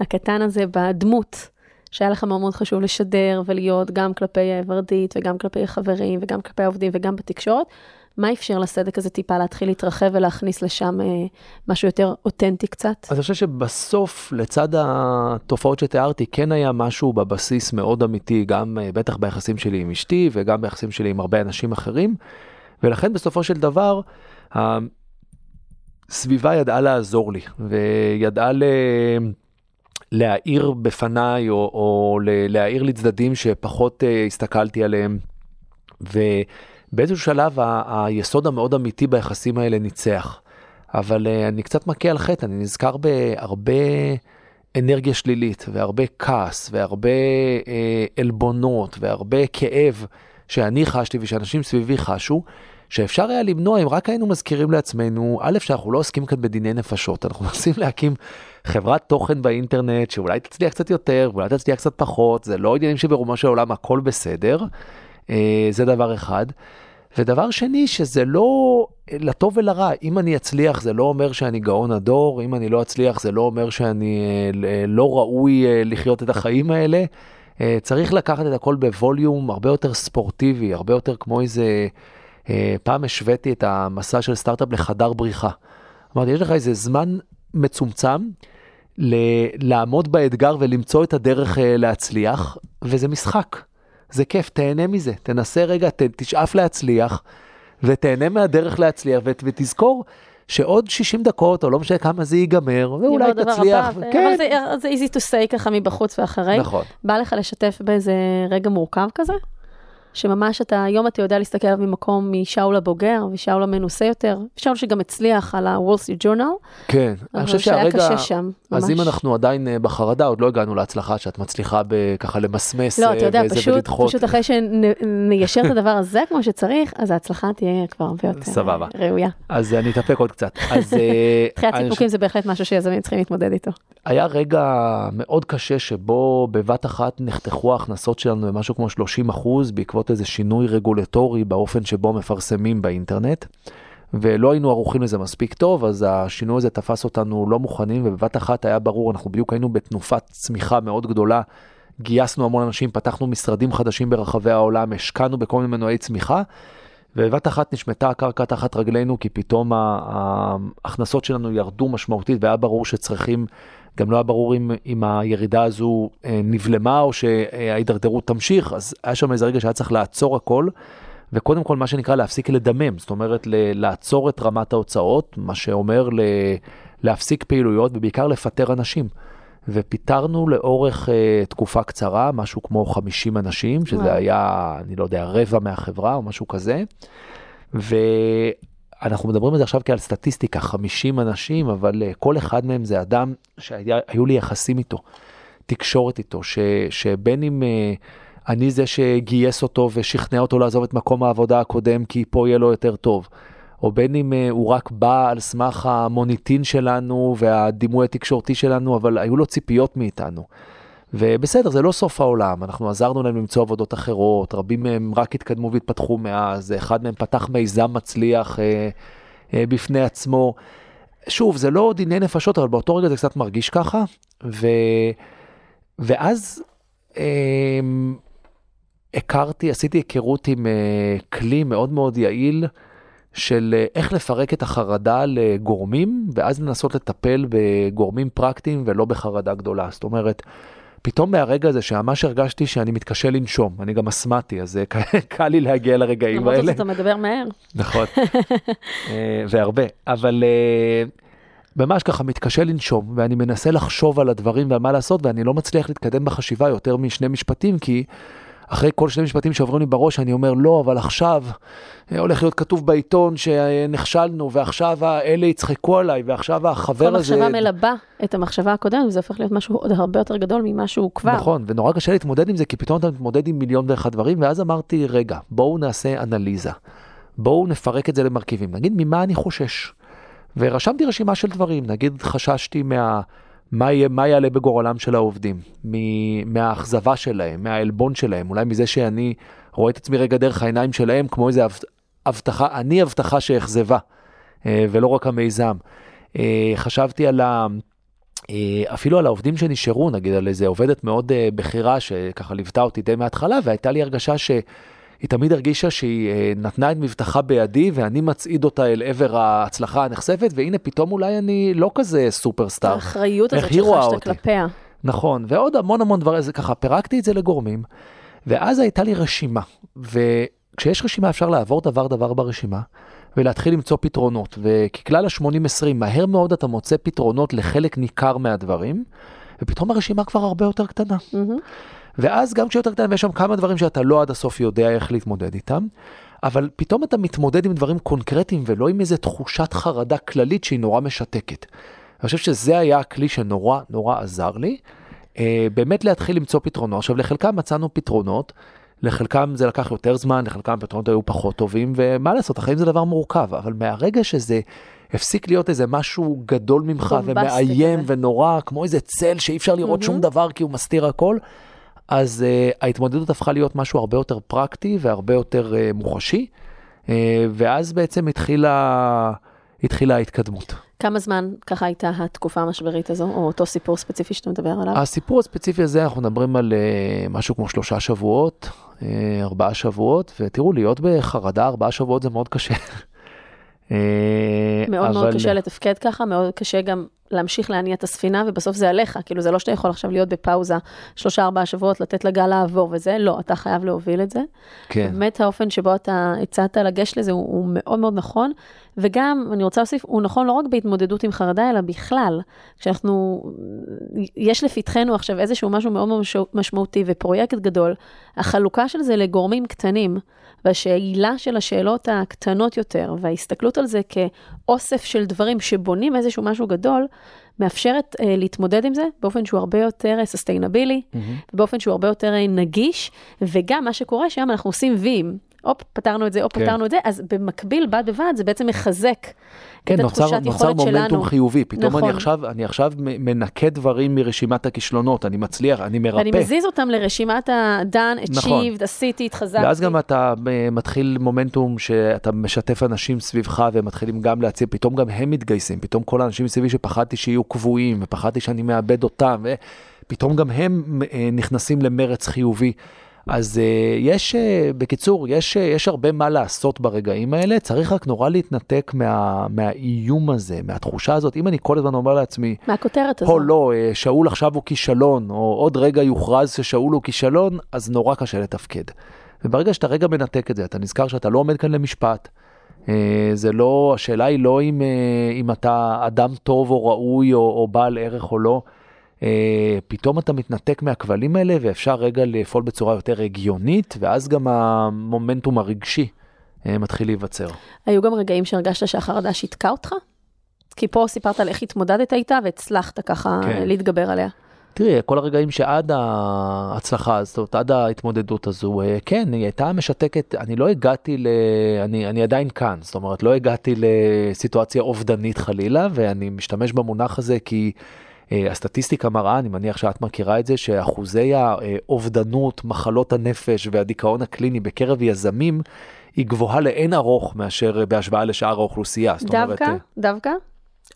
הקטן הזה בדמות, שהיה לך מאוד מאוד חשוב לשדר ולהיות גם כלפי ורדית וגם כלפי חברים וגם כלפי העובדים וגם בתקשורת? מה אפשר לסדק הזה טיפה להתחיל להתרחב ולהכניס לשם אה, משהו יותר אותנטי קצת?
אז אני חושב שבסוף, לצד התופעות שתיארתי, כן היה משהו בבסיס מאוד אמיתי, גם אה, בטח ביחסים שלי עם אשתי וגם ביחסים שלי עם הרבה אנשים אחרים, ולכן בסופו של דבר, הסביבה ידעה לעזור לי, וידעה ל... להאיר בפניי, או, או ל- להאיר לי צדדים שפחות uh, הסתכלתי עליהם. ובאיזשהו שלב ה- היסוד המאוד אמיתי ביחסים האלה ניצח. אבל uh, אני קצת מכה על חטא, אני נזכר בהרבה אנרגיה שלילית, והרבה כעס, והרבה uh, עלבונות, והרבה כאב שאני חשתי ושאנשים סביבי חשו. שאפשר היה למנוע אם רק היינו מזכירים לעצמנו, א', שאנחנו לא עוסקים כאן בדיני נפשות, אנחנו מנסים להקים חברת תוכן באינטרנט שאולי תצליח קצת יותר, ואולי תצליח קצת פחות, זה לא עניינים שברומו של עולם הכל בסדר, אה, זה דבר אחד. ודבר שני, שזה לא לטוב ולרע, אם אני אצליח זה לא אומר שאני גאון הדור, אם אני לא אצליח זה לא אומר שאני אה, לא ראוי אה, לחיות את החיים האלה. אה, צריך לקחת את הכל בווליום הרבה יותר ספורטיבי, הרבה יותר כמו איזה... אה, פעם השוויתי את המסע של סטארט-אפ לחדר בריחה. אמרתי, יש לך איזה זמן מצומצם ל- לעמוד באתגר ולמצוא את הדרך אה, להצליח, וזה משחק. זה כיף, תהנה מזה, תנסה רגע, ת, תשאף להצליח, ותהנה מהדרך להצליח, ות, ותזכור שעוד 60 דקות, או לא משנה כמה זה ייגמר, ואולי תצליח.
הבא, ו-
כן,
אבל זה, זה easy to say ככה מבחוץ ואחרי.
נכון.
בא לך לשתף באיזה רגע מורכב כזה? שממש אתה, היום אתה יודע להסתכל עליו ממקום משאול הבוגר, ושאול המנוסה יותר, שאול שגם הצליח על ה-Wall Street Journal,
כן, אני
אבל
חושב
שהיה
שהרגע,
קשה שם, ממש.
אז אם אנחנו עדיין אה, בחרדה, עוד לא הגענו להצלחה שאת מצליחה ככה למסמס
לא,
אה,
אתה יודע, פשוט. פשוט אחרי שניישר את הדבר הזה כמו שצריך, אז ההצלחה תהיה כבר הרבה יותר
סבבה.
אה, ראויה.
אז אני אתאפק עוד קצת. אז
תחיית סיפוקים זה בהחלט משהו שיזמים צריכים להתמודד איתו.
היה רגע מאוד קשה שבו בבת אחת נחתכו ההכנסות שלנו במשהו כמו 30 אחוז בעקבות איזה שינוי רגולטורי באופן שבו מפרסמים באינטרנט. ולא היינו ערוכים לזה מספיק טוב, אז השינוי הזה תפס אותנו לא מוכנים, ובבת אחת היה ברור, אנחנו בדיוק היינו בתנופת צמיחה מאוד גדולה. גייסנו המון אנשים, פתחנו משרדים חדשים ברחבי העולם, השקענו בכל מיני מנועי צמיחה, ובבת אחת נשמטה הקרקע תחת רגלינו, כי פתאום ההכנסות שלנו ירדו משמעותית, והיה ברור שצריכים, גם לא היה ברור אם, אם הירידה הזו אה, נבלמה או שההידרדרות תמשיך, אז היה שם איזה רגע שהיה צריך לעצור הכל. וקודם כל מה שנקרא להפסיק לדמם, זאת אומרת ל- לעצור את רמת ההוצאות, מה שאומר ל- להפסיק פעילויות ובעיקר לפטר אנשים. ופיטרנו לאורך uh, תקופה קצרה, משהו כמו 50 אנשים, שזה
וואו.
היה, אני לא יודע, רבע מהחברה או משהו כזה. ואנחנו מדברים על זה עכשיו כעל סטטיסטיקה, 50 אנשים, אבל uh, כל אחד מהם זה אדם שהיו לי יחסים איתו, תקשורת איתו, ש, שבין אם... Uh, אני זה שגייס אותו ושכנע אותו לעזוב את מקום העבודה הקודם כי פה יהיה לו יותר טוב. או בין אם אה, הוא רק בא על סמך המוניטין שלנו והדימוי התקשורתי שלנו, אבל היו לו ציפיות מאיתנו. ובסדר, זה לא סוף העולם, אנחנו עזרנו להם למצוא עבודות אחרות, רבים מהם רק התקדמו והתפתחו מאז, אחד מהם פתח מיזם מצליח אה, אה, בפני עצמו. שוב, זה לא דיני נפשות, אבל באותו רגע זה קצת מרגיש ככה, ו... ואז אה, הכרתי, עשיתי היכרות עם אה, כלי מאוד מאוד יעיל של אה, איך לפרק את החרדה לגורמים, ואז לנסות לטפל בגורמים פרקטיים ולא בחרדה גדולה. זאת אומרת, פתאום מהרגע הזה שממש הרגשתי שאני מתקשה לנשום, אני גם אסמתי, אז אה, קל לי להגיע לרגעים
למרות
האלה.
זאת אתה מדבר מהר.
נכון, אה, והרבה, אבל אה, ממש ככה מתקשה לנשום, ואני מנסה לחשוב על הדברים ועל מה לעשות, ואני לא מצליח להתקדם בחשיבה יותר משני משפטים, כי אחרי כל שני משפטים שעוברים לי בראש, אני אומר, לא, אבל עכשיו אה, הולך להיות כתוב בעיתון שנכשלנו, ועכשיו אלה יצחקו עליי, ועכשיו החבר
כל
הזה...
מחשבה מלבה את המחשבה הקודמת, וזה הופך להיות משהו עוד הרבה יותר גדול ממה שהוא כבר.
נכון, ונורא קשה להתמודד עם זה, כי פתאום אתה מתמודד עם מיליון ואחד דברים, ואז אמרתי, רגע, בואו נעשה אנליזה. בואו נפרק את זה למרכיבים. נגיד, ממה אני חושש? ורשמתי רשימה של דברים, נגיד חששתי מה... מה, יהיה, מה יעלה בגורלם של העובדים, מ- מהאכזבה שלהם, מהעלבון שלהם, אולי מזה שאני רואה את עצמי רגע דרך העיניים שלהם, כמו איזה הבט- הבטחה, אני הבטחה שאכזבה, אה, ולא רק המיזם. אה, חשבתי על ה... אה, אפילו על העובדים שנשארו, נגיד על איזה עובדת מאוד בכירה שככה ליוותה אותי די מההתחלה, והייתה לי הרגשה שהיא תמיד הרגישה שהיא אה, נתנה את מבטחה בידי ואני מצעיד אותה אל עבר ההצלחה הנחשפת, והנה פתאום אולי אני לא כזה סופרסטאר.
האחריות הזאת
היא
שחשת? כלפיה.
נכון, ועוד המון המון דברים, זה ככה, פירקתי את זה לגורמים, ואז הייתה לי רשימה, וכשיש רשימה אפשר לעבור דבר דבר ברשימה, ולהתחיל למצוא פתרונות, וככלל ה-80-20, מהר מאוד אתה מוצא פתרונות לחלק ניכר מהדברים, ופתאום הרשימה כבר הרבה יותר קטנה.
מהמם.
ואז גם כשיותר קטן, ויש שם כמה דברים שאתה לא עד הסוף יודע איך להתמודד איתם, אבל פתאום אתה מתמודד עם דברים קונקרטיים ולא עם איזה תחושת חרדה כללית שהיא נורא משתקת. אני חושב שזה היה הכלי שנורא נורא עזר לי, אה, באמת להתחיל למצוא פתרונות. עכשיו, לחלקם מצאנו פתרונות, לחלקם זה לקח יותר זמן, לחלקם הפתרונות היו פחות טובים, ומה לעשות, החיים זה דבר מורכב, אבל מהרגע שזה הפסיק להיות איזה משהו גדול ממך ומאיים
כזה.
ונורא, כמו איזה צל שאי אפשר לראות שום
מהמם.
דבר כי הוא מסתיר הכל, אז uh, ההתמודדות הפכה להיות משהו הרבה יותר פרקטי והרבה יותר uh, מוחשי, uh, ואז בעצם התחילה, התחילה ההתקדמות.
כמה זמן ככה הייתה התקופה המשברית הזו, או אותו סיפור ספציפי שאתה מדבר עליו?
הסיפור הספציפי הזה, אנחנו מדברים על uh, משהו כמו שלושה שבועות, uh, ארבעה שבועות, ותראו, להיות בחרדה ארבעה שבועות זה מאוד קשה.
מאוד מאוד
אבל-
קשה לתפקד ככה, מאוד קשה גם להמשיך להניע את הספינה, ובסוף זה עליך, כאילו זה לא שאתה יכול עכשיו להיות בפאוזה שלושה ארבעה שבועות, לתת לגל לעבור וזה, לא, אתה חייב להוביל את זה.
כן.
באמת האופן שבו אתה הצעת לגשת לזה הוא, הוא מאוד מאוד נכון, וגם, אני רוצה להוסיף, הוא נכון לא רק בהתמודדות עם חרדה, אלא בכלל. כשאנחנו, יש לפתחנו עכשיו איזשהו משהו מאוד מאוד משמעותי ופרויקט גדול, החלוקה של זה לגורמים קטנים, והשאלה של השאלות הקטנות יותר, וההסתכלות על זה כאוסף של דברים שבונים איזשהו משהו גדול, מאפשרת uh, להתמודד עם זה באופן שהוא הרבה יותר סוסטיינבילי, mm-hmm. באופן שהוא הרבה יותר נגיש, וגם מה שקורה שם, אנחנו עושים ויים. הופ, פתרנו את זה, הופ, כן. פתרנו את זה, אז במקביל, בד בבד, זה בעצם מחזק
כן,
את
נוצר,
התחושת
נוצר
יכולת שלנו.
מומנטום חיובי, פתאום
נכון.
אני, עכשיו, אני עכשיו מנקה דברים מרשימת הכישלונות, אני מצליח, אני מרפא.
ואני מזיז אותם לרשימת ה-done, achieved,
נכון.
עשיתי, התחזקתי.
ואז גם אתה מתחיל מומנטום שאתה משתף אנשים סביבך והם מתחילים גם להציע, פתאום גם הם מתגייסים, פתאום כל האנשים מסביבי שפחדתי שיהיו קבועים ופחדתי שאני מאבד אותם, ופתאום גם הם אה, נכנסים למרץ חיובי. אז uh, יש, uh, בקיצור, יש, uh, יש הרבה מה לעשות ברגעים האלה, צריך רק נורא להתנתק מה, מהאיום הזה, מהתחושה הזאת. אם אני כל הזמן אומר לעצמי,
מהכותרת הזאת.
או לא, שאול עכשיו הוא כישלון, או עוד רגע יוכרז ששאול הוא כישלון, אז נורא קשה לתפקד. וברגע שאתה רגע מנתק את זה, אתה נזכר שאתה לא עומד כאן למשפט. זה לא, השאלה היא לא אם, אם אתה אדם טוב או ראוי או, או בעל ערך או לא. אה, פתאום אתה מתנתק מהכבלים האלה ואפשר רגע לפעול בצורה יותר הגיונית, ואז גם המומנטום הרגשי אה, מתחיל להיווצר.
היו גם רגעים שהרגשת שהחרדה שיתקה אותך? כי פה סיפרת על איך התמודדת איתה והצלחת ככה
כן.
להתגבר עליה.
תראי, כל הרגעים שעד ההצלחה הזאת, עד ההתמודדות הזו, אה, כן, היא הייתה משתקת, אני לא הגעתי ל... אני, אני עדיין כאן, זאת אומרת, לא הגעתי לסיטואציה אובדנית חלילה, ואני משתמש במונח הזה כי... אה, הסטטיסטיקה מראה, אני מניח שאת מכירה את זה, שאחוזי האובדנות, מחלות הנפש והדיכאון הקליני בקרב יזמים, היא גבוהה לאין ארוך מאשר בהשוואה לשאר האוכלוסייה.
דווקא, אומרת, דווקא.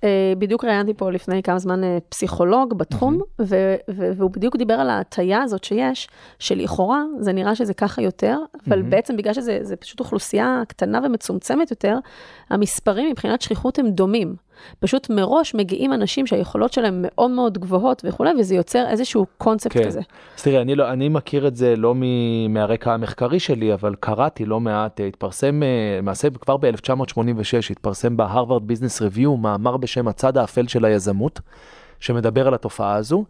אה, בדיוק ראיינתי פה לפני כמה זמן אה, פסיכולוג בתחום, mm-hmm. ו- ו- והוא בדיוק דיבר על ההטייה הזאת שיש, שלכאורה זה נראה שזה ככה יותר, אבל mm-hmm. בעצם בגלל שזה פשוט אוכלוסייה קטנה ומצומצמת יותר, המספרים מבחינת שכיחות הם דומים. פשוט מראש מגיעים אנשים שהיכולות שלהם מאוד מאוד גבוהות וכולי, וזה יוצר איזשהו קונספט
כן.
כזה.
אז תראי, אני, לא, אני מכיר את זה לא מהרקע המחקרי שלי, אבל קראתי לא מעט, התפרסם, אה, למעשה כבר ב-1986 התפרסם בהרווארד ביזנס ריוויו מאמר בשם הצד האפל של היזמות, שמדבר על התופעה הזו.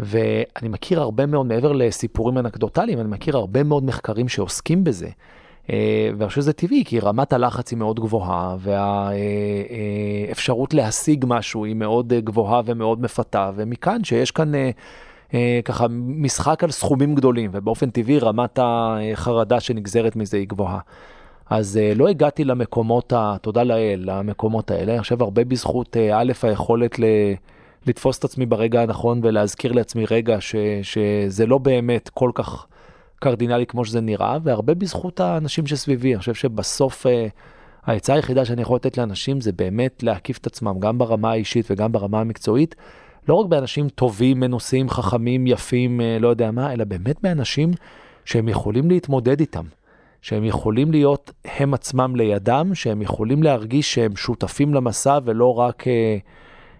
ואני מכיר הרבה מאוד, מעבר לסיפורים אנקדוטליים, אני מכיר הרבה מאוד מחקרים שעוסקים בזה. אה, ואני חושב שזה טבעי, כי רמת הלחץ היא מאוד גבוהה, והאפשרות להשיג משהו היא מאוד גבוהה ומאוד מפתה, ומכאן שיש כאן אה, ככה משחק על סכומים גדולים, ובאופן טבעי רמת החרדה שנגזרת מזה היא גבוהה. אז אה, לא הגעתי למקומות, תודה לאל, למקומות האלה. אני חושב הרבה בזכות, א', היכולת ל... לתפוס את עצמי ברגע הנכון ולהזכיר לעצמי רגע ש, שזה לא באמת כל כך קרדינלי כמו שזה נראה, והרבה בזכות האנשים שסביבי. אני חושב שבסוף אה, העצה היחידה שאני יכול לתת לאנשים זה באמת להקיף את עצמם, גם ברמה האישית וגם ברמה המקצועית, לא רק באנשים טובים, מנוסים, חכמים, יפים, אה, לא יודע מה, אלא באמת באנשים שהם יכולים להתמודד איתם. שהם יכולים להיות הם עצמם לידם, שהם יכולים להרגיש שהם שותפים למסע ולא רק, אה,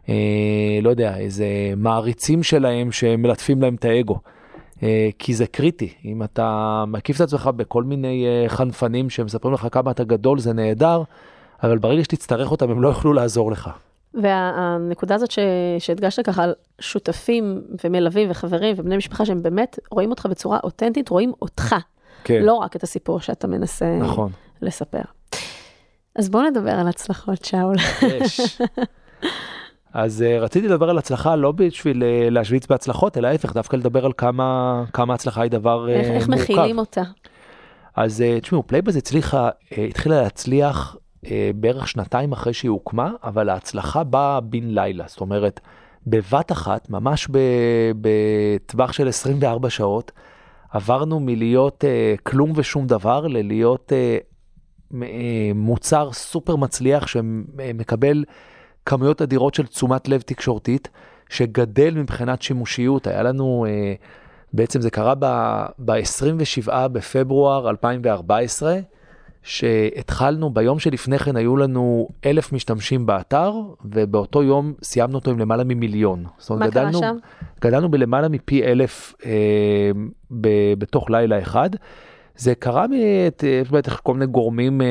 אה, לא יודע, איזה מעריצים שלהם שמלטפים להם את האגו. אה, כי זה קריטי. אם אתה מקיף את עצמך בכל מיני אה, חנפנים שמספרים לך כמה אתה גדול, זה נהדר, אבל ברגע שתצטרך אותם, הם לא יוכלו לעזור לך.
והנקודה הזאת ש... שהדגשת ככה על שותפים ומלווים וחברים ובני משפחה שהם באמת רואים אותך בצורה אותנטית, רואים אותך, כן. לא רק את הסיפור שאתה מנסה
נכון.
לספר. אז בואו נדבר על הצלחות, שאול.
יש. אז uh, רציתי לדבר על הצלחה לא בשביל uh, להשוויץ בהצלחות, אלא ההפך, דווקא לדבר על כמה, כמה הצלחה היא דבר uh,
איך,
מורכב.
איך מכילים אותה?
אז uh, תשמעו, Playbuzz הצליחה, uh, התחילה להצליח uh, בערך שנתיים אחרי שהיא הוקמה, אבל ההצלחה באה בן לילה, זאת אומרת, בבת אחת, ממש בטווח של 24 שעות, עברנו מלהיות uh, כלום ושום דבר ללהיות uh, מוצר סופר מצליח שמקבל... כמויות אדירות של תשומת לב תקשורתית, שגדל מבחינת שימושיות. היה לנו, אה, בעצם זה קרה ב-27 בפברואר 2014, שהתחלנו, ביום שלפני כן היו לנו אלף משתמשים באתר, ובאותו יום סיימנו אותו עם למעלה ממיליון. זאת אומרת,
מה קרה
גדלנו,
שם?
גדלנו בלמעלה מפי אלף אה, ב, בתוך לילה אחד. זה קרה, מאת- יש בטח כל מיני גורמים אה,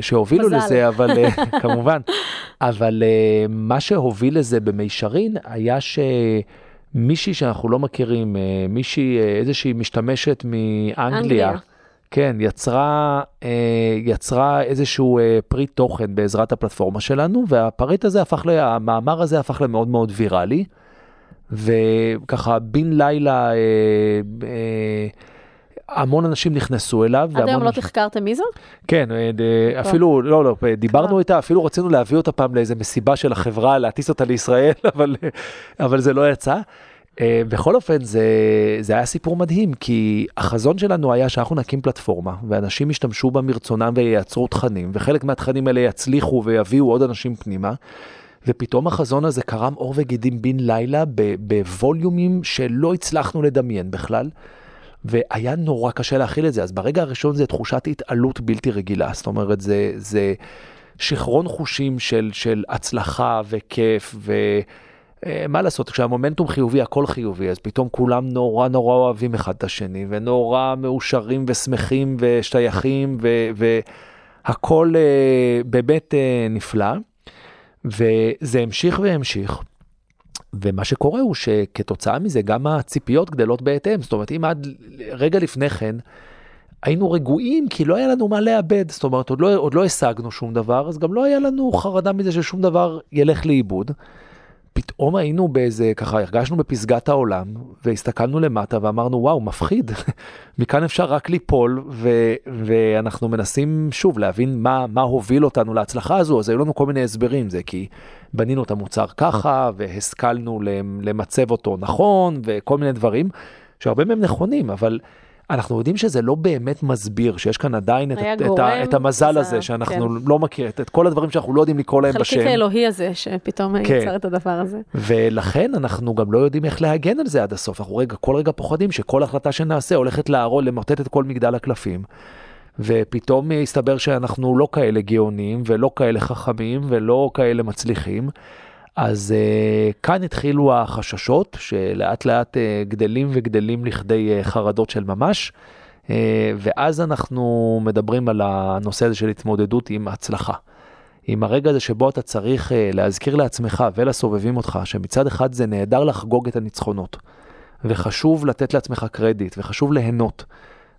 שהובילו
מזל.
לזה, אבל אה, כמובן, אבל אה, מה שהוביל לזה במישרין היה שמישהי שאנחנו לא מכירים, מישהי, איזושהי משתמשת מאנגליה,
אנגליה.
כן, יצרה, יצרה איזשהו פריט תוכן בעזרת הפלטפורמה שלנו, והפריט הזה הפך, ל- המאמר הזה הפך למאוד מאוד ויראלי, וככה בן לילה אה, אה, המון אנשים נכנסו אליו.
עד היום לא
אנשים-
תחקרתם מי זו?
כן, אה, אפילו, לא, לא, דיברנו
כבר.
איתה, אפילו רצינו להביא אותה פעם לאיזה מסיבה של החברה, להטיס אותה לישראל, אבל, אבל זה לא יצא. אה, בכל אופן, זה, זה היה סיפור מדהים, כי החזון שלנו היה שאנחנו נקים פלטפורמה, ואנשים ישתמשו בה מרצונם וייצרו תכנים, וחלק מהתכנים האלה יצליחו ויביאו עוד אנשים פנימה. ופתאום החזון הזה קרם עור וגידים בן לילה בווליומים שלא הצלחנו לדמיין בכלל. והיה נורא קשה להכיל את זה, אז ברגע הראשון זה תחושת התעלות בלתי רגילה, זאת אומרת זה, זה שכרון חושים של, של הצלחה וכיף ומה לעשות, כשהמומנטום חיובי הכל חיובי, אז פתאום כולם נורא נורא אוהבים אחד את השני ונורא מאושרים ושמחים ושייכים ו- והכל אה, באמת אה, נפלא, וזה המשיך והמשיך. ומה שקורה הוא שכתוצאה מזה גם הציפיות גדלות בהתאם, זאת אומרת אם עד רגע לפני כן היינו רגועים כי לא היה לנו מה לאבד, זאת אומרת עוד לא, עוד לא השגנו שום דבר, אז גם לא היה לנו חרדה מזה ששום דבר ילך לאיבוד. פתאום היינו באיזה, ככה הרגשנו בפסגת העולם והסתכלנו למטה ואמרנו וואו מפחיד, מכאן אפשר רק ליפול ו- ואנחנו מנסים שוב להבין מה, מה הוביל אותנו להצלחה הזו, אז היו לנו כל מיני הסברים, זה כי בנינו את המוצר ככה והשכלנו למ- למצב אותו נכון וכל מיני דברים שהרבה מהם נכונים, אבל אנחנו יודעים שזה לא באמת מסביר, שיש כאן עדיין את, את, את, ה- את המזל
זה-
הזה שאנחנו
כן.
לא מכירים, את, את כל הדברים שאנחנו לא יודעים לקרוא להם בשם.
חלקיק האלוהי הזה שפתאום
כן.
יצר את הדבר הזה.
ולכן אנחנו גם לא יודעים איך להגן על זה עד הסוף. אנחנו רגע, כל רגע פוחדים שכל החלטה שנעשה הולכת להרוג, למוטט את כל מגדל הקלפים. ופתאום הסתבר שאנחנו לא כאלה גאונים ולא כאלה חכמים ולא כאלה מצליחים. אז uh, כאן התחילו החששות שלאט לאט uh, גדלים וגדלים לכדי uh, חרדות של ממש. Uh, ואז אנחנו מדברים על הנושא הזה של התמודדות עם הצלחה. עם הרגע הזה שבו אתה צריך uh, להזכיר לעצמך ולסובבים אותך שמצד אחד זה נהדר לחגוג את הניצחונות וחשוב לתת לעצמך קרדיט וחשוב ליהנות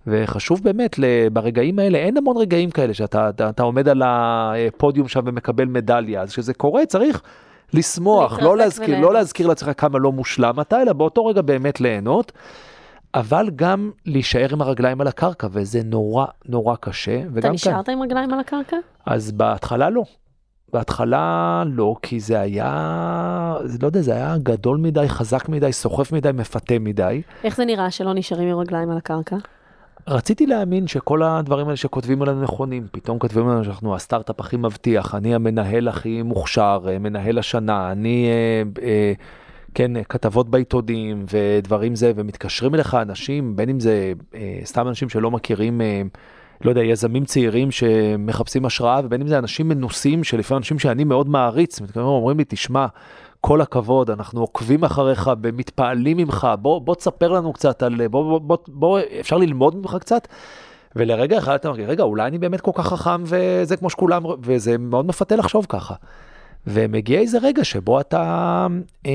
וחשוב באמת ברגעים האלה אין המון רגעים כאלה שאתה אתה, אתה עומד על הפודיום שם ומקבל מדליה אז כשזה קורה צריך לשמוח לא להזכיר. לא להזכיר לעצמך כמה לא מושלם אתה אלא באותו רגע באמת ליהנות. אבל גם להישאר עם הרגליים על הקרקע וזה נורא נורא קשה
אתה
כאן.
נשארת עם רגליים על הקרקע?
אז בהתחלה לא. בהתחלה לא, כי זה היה, לא יודע, זה היה גדול מדי, חזק מדי, סוחף מדי, מפתה מדי.
איך זה נראה שלא נשארים עם רגליים על הקרקע?
רציתי להאמין שכל הדברים האלה שכותבים עלינו נכונים, פתאום כותבים עלינו שאנחנו הסטארט-אפ הכי מבטיח, אני המנהל הכי מוכשר, אה, מנהל השנה, אני, אה, אה, כן, כתבות בעיתונים ודברים זה, ומתקשרים אליך אנשים, בין אם זה אה, סתם אנשים שלא מכירים, אה, לא יודע, יזמים צעירים שמחפשים השראה, ובין אם זה אנשים מנוסים, שלפעמים אנשים שאני מאוד מעריץ, אומרים לי, תשמע, כל הכבוד, אנחנו עוקבים אחריך, מתפעלים ממך, בוא, בוא תספר לנו קצת על, בוא, בוא, בוא, בוא, אפשר ללמוד ממך קצת? ולרגע אחד אתה מרגיש, רגע, אולי אני באמת כל כך חכם וזה כמו שכולם, וזה מאוד מפתה לחשוב ככה. ומגיע איזה רגע שבו אתה אה,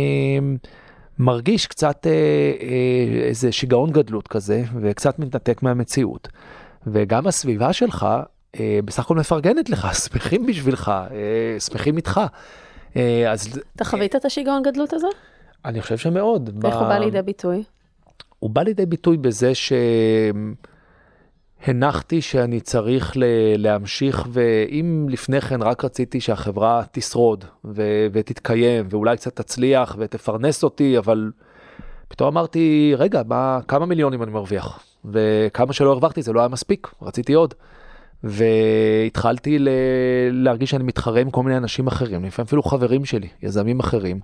מרגיש קצת אה, אה, איזה שיגעון גדלות כזה, וקצת מתנתק מהמציאות. וגם הסביבה שלך אה, בסך הכל מפרגנת לך, שמחים בשבילך, אה, שמחים איתך. אה, אז
אתה חווית את השיגעון גדלות הזה?
אני חושב שמאוד.
איך הוא בא לידי ביטוי?
הוא בא לידי ביטוי בזה שהנחתי שאני צריך ל- להמשיך, ואם לפני כן רק רציתי שהחברה תשרוד ו- ותתקיים, ואולי קצת תצליח ותפרנס אותי, אבל פתאום אמרתי, רגע, מה, כמה מיליונים אני מרוויח? וכמה שלא הרווחתי זה לא היה מספיק, רציתי עוד. והתחלתי ל- להרגיש שאני מתחרה עם כל מיני אנשים אחרים, לפעמים אפילו חברים שלי, יזמים אחרים.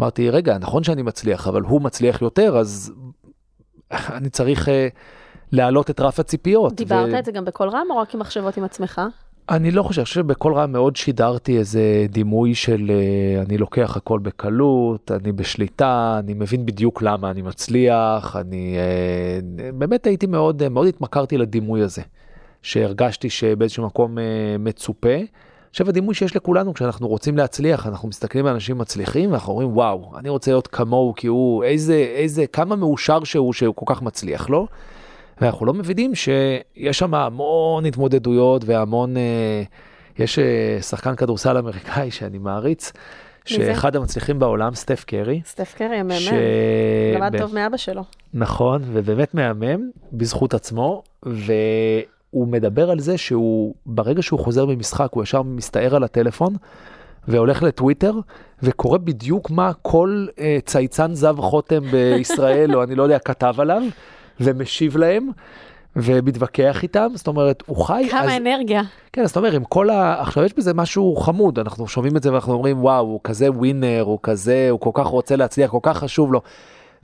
אמרתי, רגע, נכון שאני מצליח, אבל הוא מצליח יותר, אז אני צריך uh, להעלות את רף הציפיות.
דיברת
ו-
את זה גם בקול רם או רק עם מחשבות עם עצמך?
אני לא חושב, אני חושב שבקול רם מאוד שידרתי איזה דימוי של אה, אני לוקח הכל בקלות, אני בשליטה, אני מבין בדיוק למה אני מצליח, אני אה, באמת הייתי מאוד, מאוד התמכרתי לדימוי הזה, שהרגשתי שבאיזשהו מקום אה, מצופה. עכשיו הדימוי שיש לכולנו כשאנחנו רוצים להצליח, אנחנו מסתכלים על אנשים מצליחים ואנחנו אומרים וואו, אני רוצה להיות כמוהו כי הוא איזה, איזה, כמה מאושר שהוא שהוא כל כך מצליח לו. ואנחנו לא מבינים שיש שם המון התמודדויות והמון, אה, יש אה, שחקן כדורסל אמריקאי שאני מעריץ,
מי זה?
שאחד המצליחים בעולם, סטף קרי.
סטף קרי המאמן,
ש-
למד
ב-
טוב מאבא שלו.
נכון, ובאמת מהמם, בזכות עצמו, והוא מדבר על זה שהוא, ברגע שהוא חוזר ממשחק, הוא ישר מסתער על הטלפון, והולך לטוויטר, וקורא בדיוק מה כל אה, צייצן זב חוטם בישראל, או אני לא יודע, כתב עליו, ומשיב להם. ומתווכח איתם, זאת אומרת, הוא חי,
כמה
אז,
אנרגיה.
כן, אז אתה אומר, עם כל ה... עכשיו יש בזה משהו חמוד, אנחנו שומעים את זה ואנחנו אומרים, וואו, הוא כזה ווינר, הוא כזה, הוא כל כך רוצה להצליח, כל כך חשוב לו.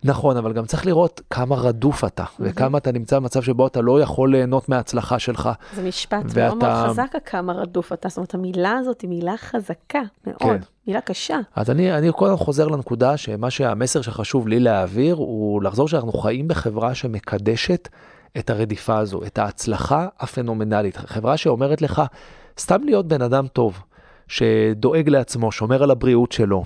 נכון, אבל גם צריך לראות כמה רדוף אתה, וכמה אתה נמצא במצב שבו אתה לא יכול ליהנות מההצלחה שלך.
זה משפט
ואתה-
מאוד מאוד חזק, כמה רדוף אתה. זאת אומרת, המילה הזאת היא מילה חזקה מאוד,
כן.
מילה קשה.
אז אני, אני קודם חוזר לנקודה שמה שהמסר שחשוב לי להעביר הוא לחזור שאנחנו חיים בחברה שמקדשת את הרדיפה הזו, את ההצלחה הפנומנלית. חברה שאומרת לך, סתם להיות בן אדם טוב, שדואג לעצמו, שומר על הבריאות שלו,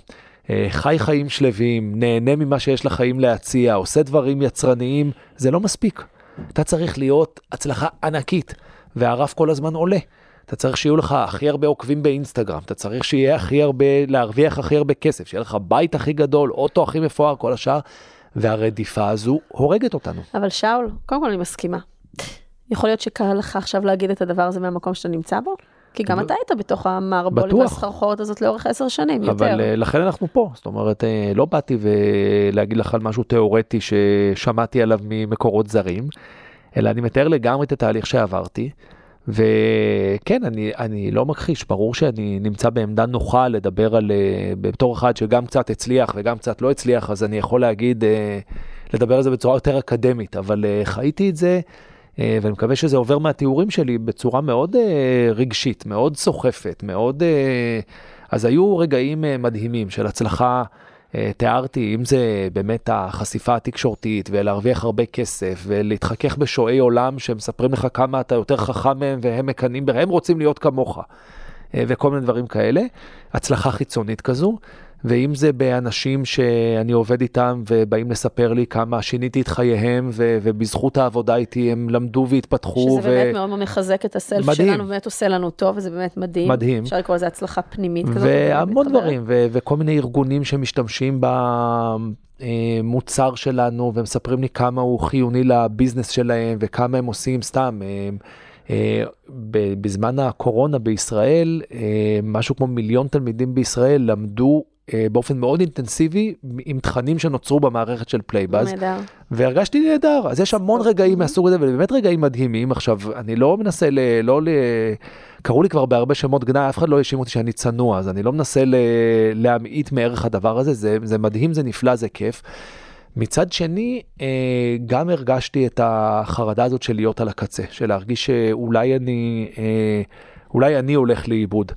חי חיים שלווים, נהנה ממה שיש לחיים להציע, עושה דברים יצרניים, זה לא מספיק. אתה צריך להיות הצלחה ענקית, והרף כל הזמן עולה. אתה צריך שיהיו לך הכי הרבה עוקבים באינסטגרם, אתה צריך שיהיה הכי הרבה, להרוויח הכי הרבה כסף, שיהיה לך בית הכי גדול, אוטו הכי מפואר, כל השאר, והרדיפה הזו הורגת אותנו.
אבל שאול, קודם כל אני מסכימה. יכול להיות שקל לך עכשיו להגיד את הדבר הזה מהמקום שאתה נמצא בו? כי גם אתה היית בתוך המערבולת. והסחרחורת הזאת לאורך עשר שנים, יותר.
אבל אה, לכן אנחנו פה, זאת אומרת, אה, לא באתי ולהגיד לך על משהו תיאורטי ששמעתי עליו ממקורות זרים, אלא אני מתאר לגמרי את התהליך שעברתי. וכן, אני, אני לא מכחיש, ברור שאני נמצא בעמדה נוחה לדבר על, אה, בתור אחד שגם קצת הצליח וגם קצת לא הצליח, אז אני יכול להגיד, לדבר על זה בצורה יותר אקדמית, אבל חייתי את זה, ואני מקווה שזה עובר מהתיאורים שלי בצורה מאוד אה, רגשית, מאוד סוחפת, מאוד... אה, אז היו רגעים אה, מדהימים של הצלחה. אה, תיארתי, אם זה באמת החשיפה התקשורתית ולהרוויח הרבה כסף ולהתחכך בשועי עולם שמספרים לך כמה אתה יותר חכם מהם והם מקנאים הם רוצים להיות כמוך אה, וכל מיני דברים כאלה. הצלחה חיצונית כזו. ואם זה באנשים שאני עובד איתם ובאים לספר לי כמה שיניתי את חייהם ו- ובזכות העבודה איתי הם למדו והתפתחו.
שזה באמת מאוד מאוד מחזק את ה self
מדהים.
שלנו, באמת עושה לנו טוב, וזה באמת מדהים.
מדהים.
אפשר לקרוא לזה הצלחה פנימית כזאת.
והמון. דברים, ו- וכל מיני ארגונים שמשתמשים במוצר שלנו ומספרים לי כמה הוא חיוני ל business שלהם וכמה הם עושים סתם. אה, אה, ב- בזמן הקורונה בישראל, אה, משהו כמו מיליון תלמידים בישראל למדו אה, באופן מאוד אינטנסיבי עם תכנים שנוצרו במערכת של Playbuzz.
נהדר.
והרגשתי נהדר, אז יש המון רגעים מהסוג הזה, ובאמת רגעים מדהימים. עכשיו, אני לא מנסה ל... לא ל... קראו לי כבר בהרבה שמות גנאי, אף אחד לא האשים אותי שאני צנוע, אז אני לא מנסה ל... להמעיט מערך הדבר הזה, זה, זה מדהים, זה נפלא, זה כיף. מצד שני, אה, גם הרגשתי את החרדה הזאת של להיות על הקצה, של להרגיש שאולי אני, אה, אולי אני הולך לאיבוד.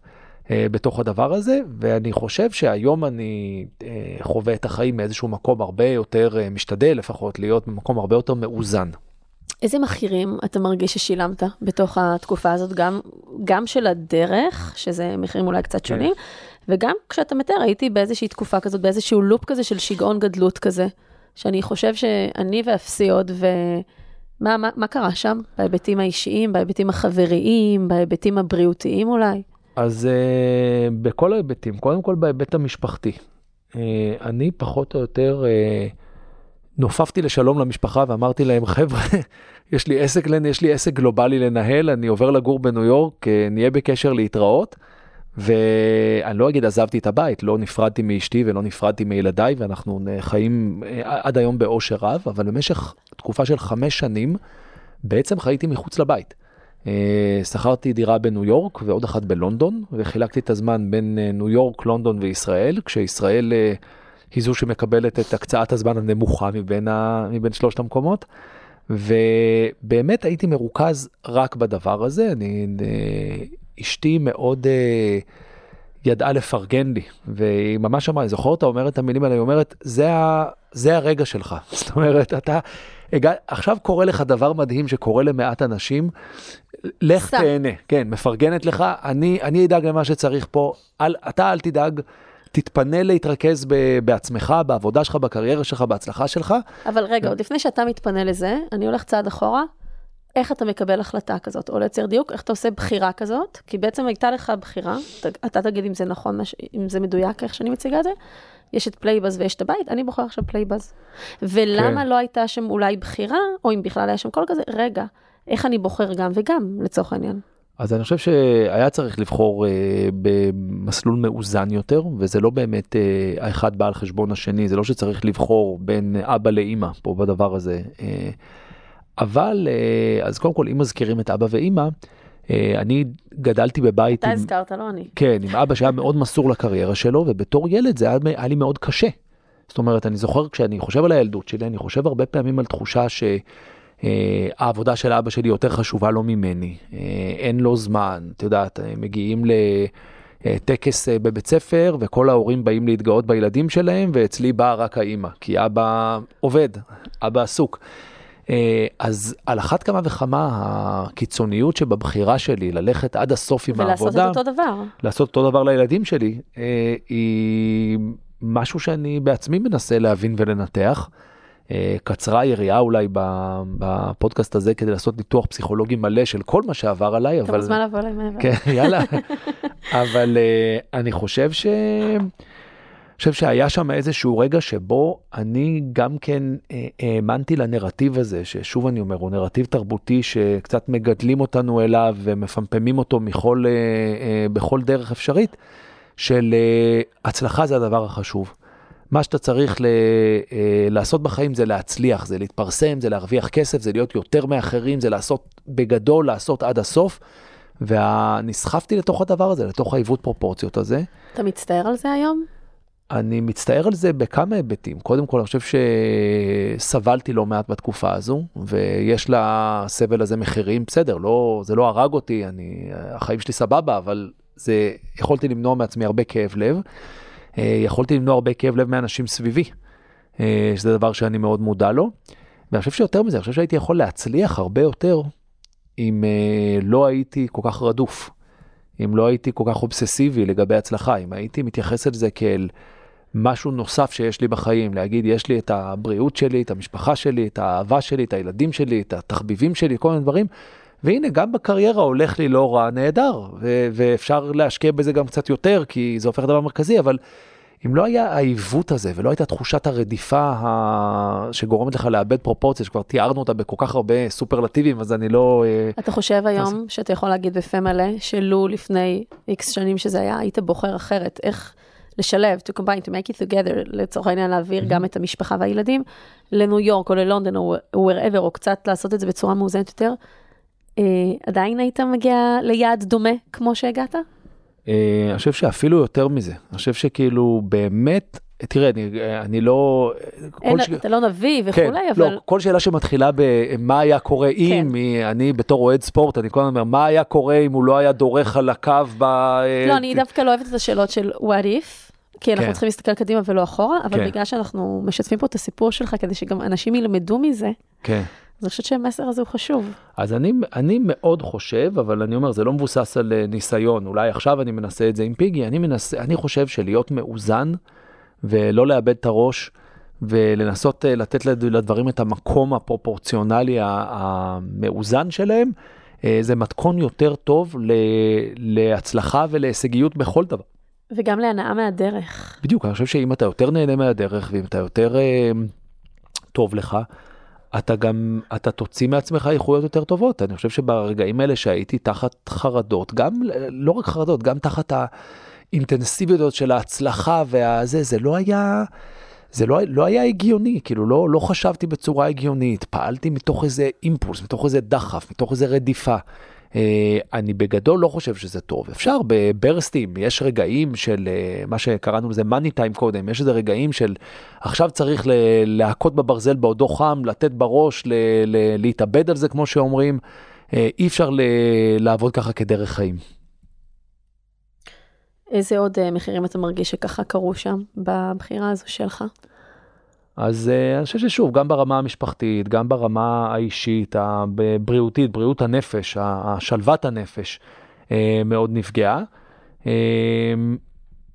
אה, בתוך הדבר הזה, ואני חושב שהיום אני אה, חווה את החיים מאיזשהו מקום הרבה יותר, אה, משתדל לפחות להיות במקום הרבה יותר מאוזן.
איזה מחירים אתה מרגיש ששילמת בתוך התקופה הזאת, גם, גם של הדרך, שזה מחירים אולי קצת
כן.
שונים, וגם כשאתה מתאר, הייתי באיזושהי תקופה כזאת, באיזשהו לופ כזה של שיגעון גדלות כזה, שאני חושב שאני ואפסי עוד, ומה מה, מה קרה שם? בהיבטים האישיים, בהיבטים החבריים, בהיבטים הבריאותיים אולי?
אז אה, בכל ההיבטים, קודם כל בהיבט המשפחתי. אה, אני פחות או יותר אה, נופפתי לשלום למשפחה ואמרתי להם, חבר'ה, יש לי עסק, יש לי עסק גלובלי לנהל, אני עובר לגור בניו יורק, אה, נהיה בקשר להתראות. ואני לא אגיד עזבתי את הבית, לא נפרדתי מאשתי ולא נפרדתי מילדיי, ואנחנו חיים אה, עד היום באושר רב, אבל במשך תקופה של חמש שנים, בעצם חייתי מחוץ לבית. אה, שכרתי דירה בניו יורק ועוד אחת בלונדון, וחילקתי את הזמן בין אה, ניו יורק, לונדון וישראל, כשישראל אה, היא זו שמקבלת את הקצאת הזמן הנמוכה מבין, ה... מבין שלושת המקומות. ובאמת הייתי מרוכז רק בדבר הזה. אני, אשתי מאוד אה, ידעה לפרגן לי, והיא ממש אמרה, אני זוכר אותה אומרת את המילים האלה, היא אומרת, זה, ה, זה הרגע שלך. זאת אומרת, אתה, הגע, עכשיו קורה לך דבר מדהים שקורה למעט אנשים, לך
סע.
תהנה, כן, מפרגנת לך, אני, אני אדאג למה שצריך פה, אל, אתה אל תדאג. תתפנה להתרכז ב- בעצמך, בעבודה שלך, בקריירה שלך, בהצלחה שלך.
אבל רגע, עוד לפני שאתה מתפנה לזה, אני הולך צעד אחורה. איך אתה מקבל החלטה כזאת, או ליצר דיוק, איך אתה עושה בחירה כזאת, כי בעצם הייתה לך בחירה, ת- אתה תגיד אם זה נכון, אם זה מדויק איך שאני מציגה את זה, יש את Playbuzz ויש את הבית, אני בוחר עכשיו Playbuzz. ולמה
כן.
לא הייתה שם אולי בחירה, או אם בכלל היה שם קול כזה, רגע, איך אני בוחר גם וגם, לצורך העניין.
אז אני חושב שהיה צריך לבחור אה, במסלול מאוזן יותר, וזה לא באמת אה, האחד בא על חשבון השני, זה לא שצריך לבחור בין אבא לאימא פה בדבר הזה. אה, אבל, אה, אז קודם כל, אם מזכירים את אבא ואימא, אה, אני גדלתי בבית
אתה
עם...
הזכרת, לא אני.
כן, עם אבא שהיה מאוד מסור לקריירה שלו, ובתור ילד זה היה, היה לי מאוד קשה. זאת אומרת, אני זוכר כשאני חושב על הילדות שלי, אני חושב הרבה פעמים על תחושה שהעבודה של אבא שלי יותר חשובה לו ממני. אה, אין לו זמן, את יודעת, מגיעים לטקס בבית ספר, וכל ההורים באים להתגאות בילדים שלהם, ואצלי באה רק האימא, כי אבא עובד, אבא עסוק. אה, אז על אחת כמה וכמה הקיצוניות שבבחירה שלי ללכת עד הסוף עם
ולעשות
העבודה,
את אותו דבר.
לעשות אותו דבר לילדים שלי, אה, היא משהו שאני בעצמי מנסה להבין ולנתח. אה, קצרה היריעה אולי בפודקאסט הזה כדי לעשות ניתוח פסיכולוגי מלא של כל מה שעבר עליי,
אתה
אבל...
מוזמן לבוא אליי מעבר.
כן, יאללה. אבל אני חושב ש... חושב שהיה שם איזשהו רגע שבו אני גם כן אה, האמנתי לנרטיב הזה, ששוב אני אומר, הוא נרטיב תרבותי שקצת מגדלים אותנו אליו ומפמפמים אותו מכל, אה, אה, בכל דרך אפשרית, של הצלחה זה הדבר החשוב. מה שאתה צריך ל, לעשות בחיים זה להצליח, זה להתפרסם, זה להרוויח כסף, זה להיות יותר מאחרים, זה לעשות בגדול, לעשות עד הסוף. ונסחפתי לתוך הדבר הזה, לתוך העיוות פרופורציות הזה.
אתה מצטער על זה היום?
אני מצטער על זה בכמה היבטים. קודם כל, אני חושב שסבלתי לא מעט בתקופה הזו, ויש לסבל הזה מחירים. בסדר, לא, זה לא הרג אותי, אני, החיים שלי סבבה, אבל זה, יכולתי למנוע מעצמי הרבה כאב לב. אה, יכולתי למנוע הרבה כאב לב מאנשים סביבי, אה, שזה דבר שאני מאוד מודע לו. ואני חושב שיותר מזה, אני חושב שהייתי יכול להצליח הרבה יותר אם אה, לא הייתי כל כך רדוף. אם לא הייתי כל כך אובססיבי לגבי הצלחה, אם הייתי מתייחס אל זה כאל משהו נוסף שיש לי בחיים, להגיד, יש לי את הבריאות שלי, את המשפחה שלי, את האהבה שלי, את הילדים שלי, את התחביבים שלי, כל מיני דברים, והנה, גם בקריירה הולך לי לא רע, נהדר, ו- ואפשר להשקיע בזה גם קצת יותר, כי זה הופך לדבר מרכזי, אבל אם לא היה העיוות הזה, ולא הייתה תחושת הרדיפה ה... שגורמת לך לאבד פרופורציה, שכבר תיארנו אותה בכל כך הרבה סופרלטיבים, אז אני לא... אה,
אתה חושב היום שאתה יכול להגיד בפה מלא, שלו לפני איקס שנים שזה היה, היית בוחר אחרת, איך לשלב, to combine, to make it together, לצורך העניין להעביר גם את המשפחה והילדים לניו יורק או ללונדון או wherever, או קצת לעשות את זה בצורה מאוזנת יותר, אה, עדיין היית מגיע ליעד דומה כמו שהגעת?
אה, אני חושב שאפילו יותר מזה, אני חושב שכאילו באמת, תראה, אני, אני לא...
אין,
ש-
אתה לא נביא וכולי,
כן,
אבל...
לא, כל שאלה שמתחילה במה היה קורה אם,
כן.
היא- אני בתור אוהד ספורט, אני כל הזמן אומר, מה היה קורה אם הוא לא היה דורך על הקו ב...
לא, אני דווקא לא אוהבת את השאלות של what if, כי אנחנו
כן.
צריכים להסתכל קדימה ולא אחורה, אבל
כן.
בגלל שאנחנו משתפים פה את הסיפור שלך כדי שגם אנשים ילמדו מזה,
כן.
אז אני חושבת שהמסר הזה הוא חשוב.
אז אני, אני מאוד חושב, אבל אני אומר, זה לא מבוסס על אה, ניסיון, אולי עכשיו אני מנסה את זה עם פיגי, אני מנסה, אני חושב שלהיות מאוזן ולא לאבד את הראש ולנסות אה, לתת לד- לדברים את המקום הפרופורציונלי ה- המאוזן שלהם, אה, זה מתכון יותר טוב להצלחה ולהישגיות בכל דבר.
וגם להנאה מהדרך.
בדיוק, אני חושב שאם אתה יותר נהנה מהדרך ואם אתה יותר אה, טוב לך, אתה גם, אתה תוציא מעצמך איכויות יותר טובות. אני חושב שברגעים האלה שהייתי תחת חרדות, גם, לא רק חרדות, גם תחת האינטנסיביות של ההצלחה והזה, זה לא היה, זה לא, לא היה הגיוני, כאילו לא, לא חשבתי בצורה הגיונית, פעלתי מתוך איזה אימפולס, מתוך איזה דחף, מתוך איזה רדיפה. אה, אני בגדול לא חושב שזה טוב. אפשר בברסטים, יש רגעים של אה, מה שקראנו לזה מאני טיים קודם, יש איזה רגעים של עכשיו צריך להכות בברזל בעודו חם, לתת בראש, להתאבד על זה כמו שאומרים. אי אפשר לעבוד ככה כדרך חיים.
איזה עוד מחירים אתה מרגיש שככה קרו שם בבחירה הזו שלך?
אז uh, אני חושב ששוב, גם ברמה המשפחתית, גם ברמה האישית, הבריאותית, בריאות הנפש, השלוות הנפש, uh, מאוד נפגעה.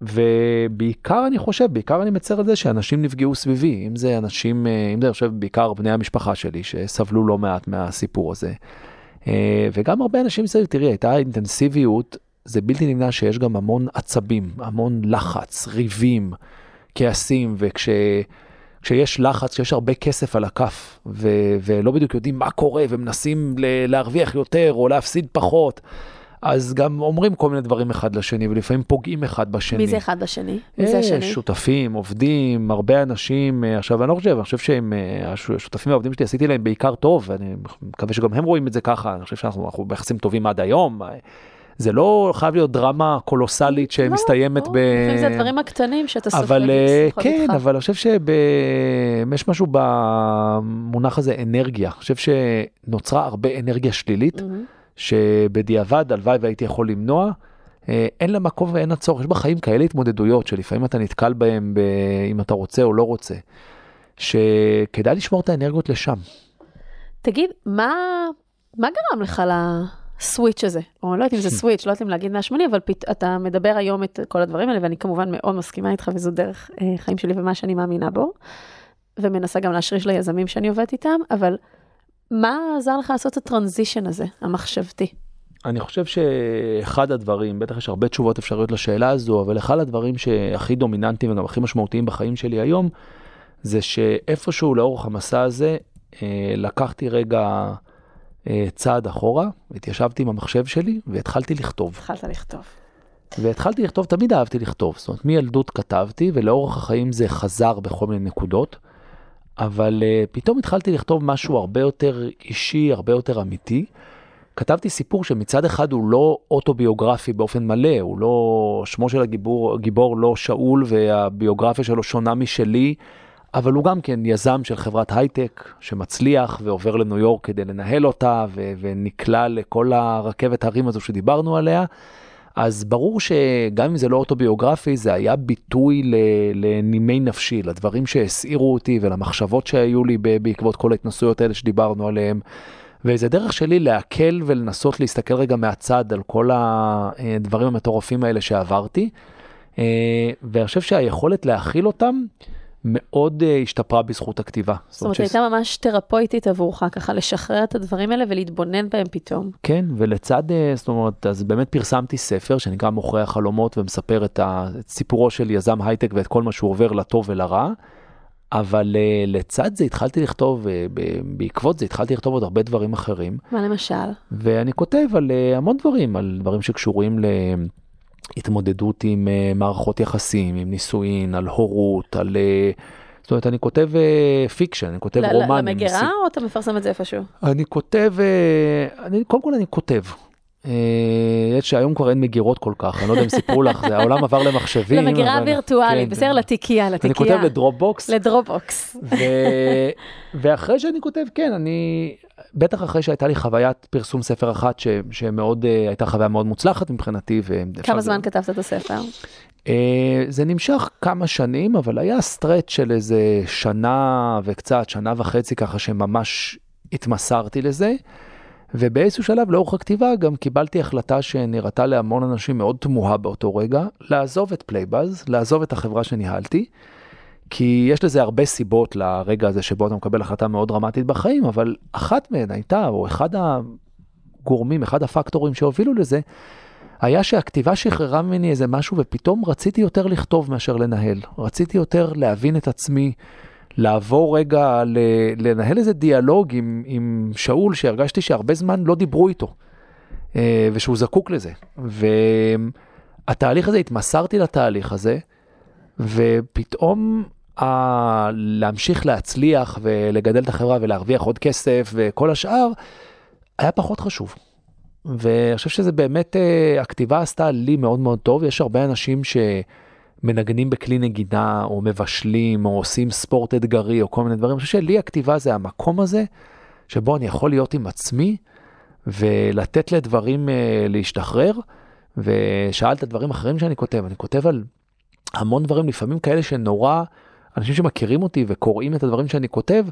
ובעיקר אני חושב, בעיקר אני מצר על זה שאנשים נפגעו סביבי, אם זה אנשים, אם זה אני חושב בעיקר בני המשפחה שלי שסבלו לא מעט מהסיפור הזה. וגם הרבה אנשים מסביב, תראי, הייתה אינטנסיביות, זה בלתי נמנע שיש גם המון עצבים, המון לחץ, ריבים, כעסים, וכש... כשיש לחץ, כשיש הרבה כסף על הכף, ו- ולא בדיוק יודעים מה קורה, ומנסים ל- להרוויח יותר או להפסיד פחות, אז גם אומרים כל מיני דברים אחד לשני, ולפעמים פוגעים אחד בשני.
מי זה אחד בשני? מי זה
אה,
השני?
שותפים, עובדים, הרבה אנשים. אה, עכשיו, אני לא חושב, אני חושב שהם, אה, השותפים והעובדים שלי, עשיתי להם בעיקר טוב, ואני מקווה שגם הם רואים את זה ככה, אני חושב שאנחנו ביחסים טובים עד היום. זה לא חייב להיות דרמה קולוסלית שמסתיימת
לא,
ב...
לפעמים זה הדברים הקטנים שאתה סופג.
אבל כן, איתך. אבל אני חושב שיש משהו במונח הזה אנרגיה. אני חושב שנוצרה הרבה אנרגיה שלילית, mm-hmm. שבדיעבד הלוואי והייתי יכול למנוע. אה, אין לה מקום ואין לה צורך, יש בחיים כאלה התמודדויות שלפעמים אתה נתקל בהם ב... אם אתה רוצה או לא רוצה, שכדאי לשמור את האנרגיות לשם.
תגיד, מה, מה גרם לך ל... הסוויץ' הזה, או לא יודעת אם זה סוויץ', לא יודעת אם להגיד 180, אבל פת, אתה מדבר היום את כל הדברים האלה, ואני כמובן מאוד מסכימה איתך, וזו דרך אה, חיים שלי ומה שאני מאמינה בו, ומנסה גם להשריש ליזמים שאני עובדת איתם, אבל מה עזר לך לעשות את הטרנזישן הזה, המחשבתי?
אני חושב שאחד הדברים, בטח יש הרבה תשובות אפשריות לשאלה הזו, אבל אחד הדברים שהכי דומיננטיים וגם הכי משמעותיים בחיים שלי היום, זה שאיפשהו לאורך המסע הזה, אה, לקחתי רגע צעד אחורה, התיישבתי עם המחשב שלי והתחלתי לכתוב.
התחלת לכתוב.
והתחלתי לכתוב, תמיד אהבתי לכתוב, זאת אומרת מילדות כתבתי ולאורך החיים זה חזר בכל מיני נקודות, אבל uh, פתאום התחלתי לכתוב משהו הרבה יותר אישי, הרבה יותר אמיתי. כתבתי סיפור שמצד אחד הוא לא אוטוביוגרפי באופן מלא, הוא לא, שמו של הגיבור, הגיבור לא שאול והביוגרפיה שלו שונה משלי. אבל הוא גם כן יזם של חברת הייטק שמצליח ועובר לניו יורק כדי לנהל אותה ו- ונקלע לכל הרכבת הרים הזו שדיברנו עליה. אז ברור שגם אם זה לא אוטוביוגרפי, זה היה ביטוי לנימי נפשי, לדברים שהסעירו אותי ולמחשבות שהיו לי בעקבות כל ההתנסויות האלה שדיברנו עליהם. וזה דרך שלי להקל ולנסות להסתכל רגע מהצד על כל הדברים המטורפים האלה שעברתי. אה, ואני חושב שהיכולת להכיל אותם, מאוד uh, השתפרה בזכות הכתיבה.
זאת אומרת, הייתה ממש תרפויטית עבורך, ככה לשחרר את הדברים האלה ולהתבונן בהם פתאום.
כן, ולצד, uh, זאת אומרת, אז באמת פרסמתי ספר שנקרא מוכרי החלומות ומספר את, ה, את סיפורו של יזם הייטק ואת כל מה שהוא עובר לטוב ולרע. אבל uh, לצד זה התחלתי לכתוב, uh, בעקבות זה התחלתי לכתוב עוד הרבה דברים אחרים.
מה למשל?
ואני כותב על uh, המון דברים, על דברים שקשורים ל... התמודדות עם uh, מערכות יחסים, עם נישואין, על הורות, על... Uh, זאת אומרת, אני כותב uh, fiction, אני כותב רומנים.
למגירה. או אתה מפרסם את זה איפשהו?
אני כותב, uh, אני, קודם כל אני כותב. יש שהיום כבר אין מגירות כל כך, אני לא יודע אם סיפרו לך, העולם עבר למחשבים.
למגירה וירטואלית, כן, בסדר, לתיקייה, לתיקייה.
אני כותב ל
Dropbox. ל Dropbox.
ואחרי שאני כותב, כן, אני, בטח אחרי שהייתה לי חוויית פרסום ספר אחת שמאוד uh, הייתה חוויה מאוד מוצלחת מבחינתי.
כמה זמן זה... כתבת את הספר?
Uh, זה נמשך כמה שנים אבל היה stretch של איזה שנה וקצת שנה וחצי ככה שממש התמסרתי לזה. ובאיזשהו שלב לאורך הכתיבה גם קיבלתי החלטה שנראתה להמון אנשים מאוד תמוהה באותו רגע, לעזוב את Playbuzz, לעזוב את החברה שניהלתי. כי יש לזה הרבה סיבות לרגע הזה שבו אתה מקבל החלטה מאוד דרמטית בחיים, אבל אחת מהן הייתה, או אחד הגורמים, אחד הפקטורים שהובילו לזה, היה שהכתיבה שחררה ממני איזה משהו ופתאום רציתי יותר לכתוב מאשר לנהל. רציתי יותר להבין את עצמי, לעבור רגע, לנהל איזה דיאלוג עם, עם שאול שהרגשתי שהרבה זמן לא דיברו איתו, אה, ושהוא זקוק לזה. והתהליך הזה, התמסרתי לתהליך הזה, ופתאום ה- להמשיך להצליח ולגדל את החברה ולהרוויח עוד כסף וכל השאר, היה פחות חשוב. ואני חושב שזה באמת, אה, הכתיבה עשתה לי מאוד מאוד טוב, יש הרבה אנשים שמנגנים בכלי נגינה, או מבשלים, או עושים ספורט אתגרי, או כל מיני דברים, אני חושב שלי הכתיבה זה המקום הזה, שבו אני יכול להיות עם עצמי, ולתת לדברים אה, להשתחרר, ושאלת דברים אחרים שאני כותב, אני כותב על המון דברים, לפעמים כאלה שנורא, אנשים שמכירים אותי וקוראים את הדברים שאני כותב,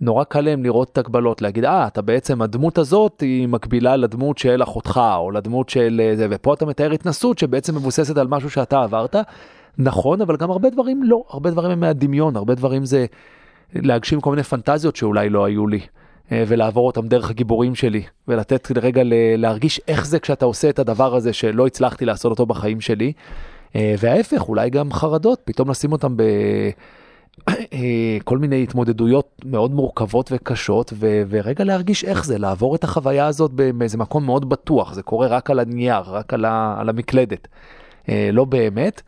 נורא קל להם לראות את הגבלות, להגיד, אה, אתה בעצם, הדמות הזאת היא מקבילה לדמות של אחותך, או לדמות של זה, ופה אתה מתאר התנסות שבעצם מבוססת על משהו שאתה עברת. נכון, אבל גם הרבה דברים לא, הרבה דברים הם מהדמיון, הרבה דברים זה להגשים כל מיני פנטזיות שאולי לא היו לי. אה, ולעבור אותם דרך הגיבורים שלי, ולתת רגע להרגיש איך זה כשאתה עושה את הדבר הזה שלא הצלחתי לעשות אותו בחיים שלי. אה, וההפך, אולי גם חרדות, פתאום לשים אותם בכל מיני התמודדויות מאוד מורכבות וקשות, ו- ורגע להרגיש איך זה, לעבור את החוויה הזאת באיזה מקום מאוד בטוח, זה קורה רק על הנייר, רק על, ה- על המקלדת, אה, לא באמת.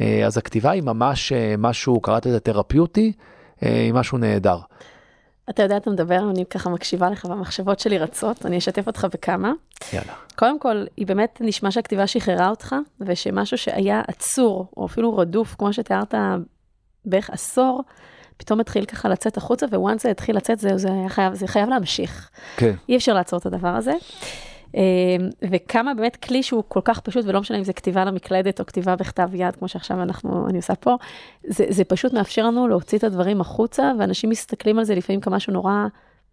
אז הכתיבה היא ממש משהו, קראתי לזה תרפיוטי, היא משהו נהדר.
אתה יודע, אתה מדבר, אני ככה מקשיבה לך והמחשבות שלי רצות, אני אשתף אותך בכמה.
יאללה.
קודם כל, היא באמת נשמע שהכתיבה שחררה אותך, ושמשהו שהיה עצור, או אפילו רדוף, כמו שתיארת בערך עשור, פתאום התחיל ככה לצאת החוצה, וואנס זה התחיל לצאת, זה, זה, חייב, זה חייב להמשיך.
כן.
אי אפשר לעצור את הדבר הזה. אמ, וכמה באמת כלי שהוא כל כך פשוט, ולא משנה אם זה כתיבה למקלדת או כתיבה בכתב יד, כמו שעכשיו אנחנו, אני עושה פה, זה, זה פשוט מאפשר לנו להוציא את הדברים החוצה, ואנשים מסתכלים על זה לפעמים כמשהו נורא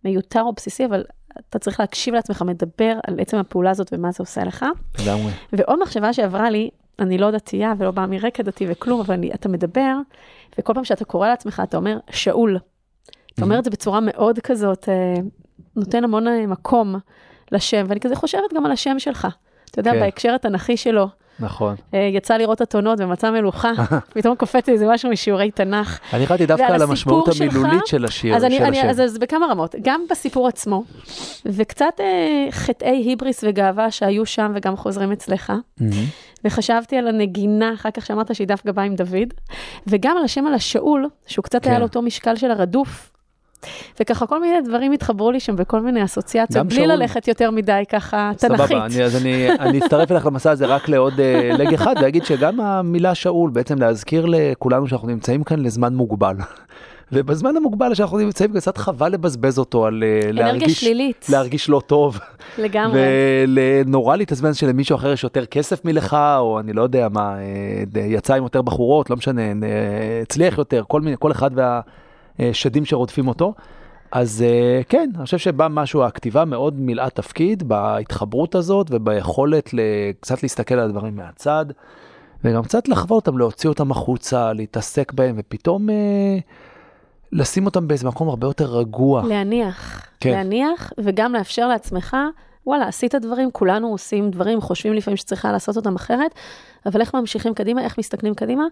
מיותר או בסיסי, אבל אתה צריך להקשיב לעצמך, מדבר על עצם הפעולה הזאת ומה זה עושה לך.
לגמרי.
ועוד מחשבה שעברה לי, אני לא דתייה ולא באה מרקע דתי וכלום, אבל אני, אתה מדבר, וכל פעם שאתה קורא לעצמך, אתה אומר, שאול. אתה אומר את זה בצורה מאוד כזאת, אה, נותן המון אה, מקום. לשם, ואני כזה חושבת גם על השם שלך. אתה יודע, כן. בהקשר התנ"כי שלו.
נכון.
אה, יצא לראות אתונות ומצא מלוכה, פתאום קופץ איזה משהו משיעורי תנ"ך.
אני חשבתי דווקא על המשמעות המילולית של השיר,
אז
אני,
של אני, השם. אז, אז בכמה רמות, גם בסיפור עצמו, וקצת אה, חטאי היבריס וגאווה שהיו שם וגם חוזרים אצלך. וחשבתי על הנגינה, אחר כך שאמרת שהיא דווקא באה עם דוד, וגם על השם על השאול, שהוא קצת כן. היה לו אותו משקל של הרדוף, וככה כל מיני דברים התחברו לי שם בכל מיני אסוציאציות, בלי שאול... ללכת יותר מדי ככה תנכית.
סבבה, אני, אז אני, אני אצטרף אליך למסע הזה רק לעוד uh, לג אחד, ואגיד שגם המילה שאול, בעצם להזכיר לכולנו שאנחנו נמצאים כאן לזמן מוגבל. ובזמן המוגבל שאנחנו נמצאים קצת חבל לבזבז אותו על אה, להרגיש,
שלילית.
להרגיש לא טוב.
לגמרי.
ונורא להתעצבן שלמישהו אחר יש יותר כסף מלך, או אני לא יודע מה, אה, יצא עם יותר בחורות, לא משנה, הצליח יותר, כל מיני, כל אחד וה... שדים שרודפים אותו. אז אה, כן, אני חושב שבא משהו, הכתיבה מאוד מילאה תפקיד בהתחברות הזאת וביכולת קצת להסתכל על הדברים מהצד, וגם קצת לחוות אותם, להוציא אותם החוצה, להתעסק בהם, ופתאום אה, לשים אותם באיזה מקום הרבה יותר רגוע.
להניח, כן. להניח, וגם לאפשר לעצמך, וואלה, עשית דברים, כולנו עושים דברים, חושבים לפעמים שצריכה לעשות אותם אחרת, אבל איך ממשיכים קדימה, איך מסתכלים קדימה,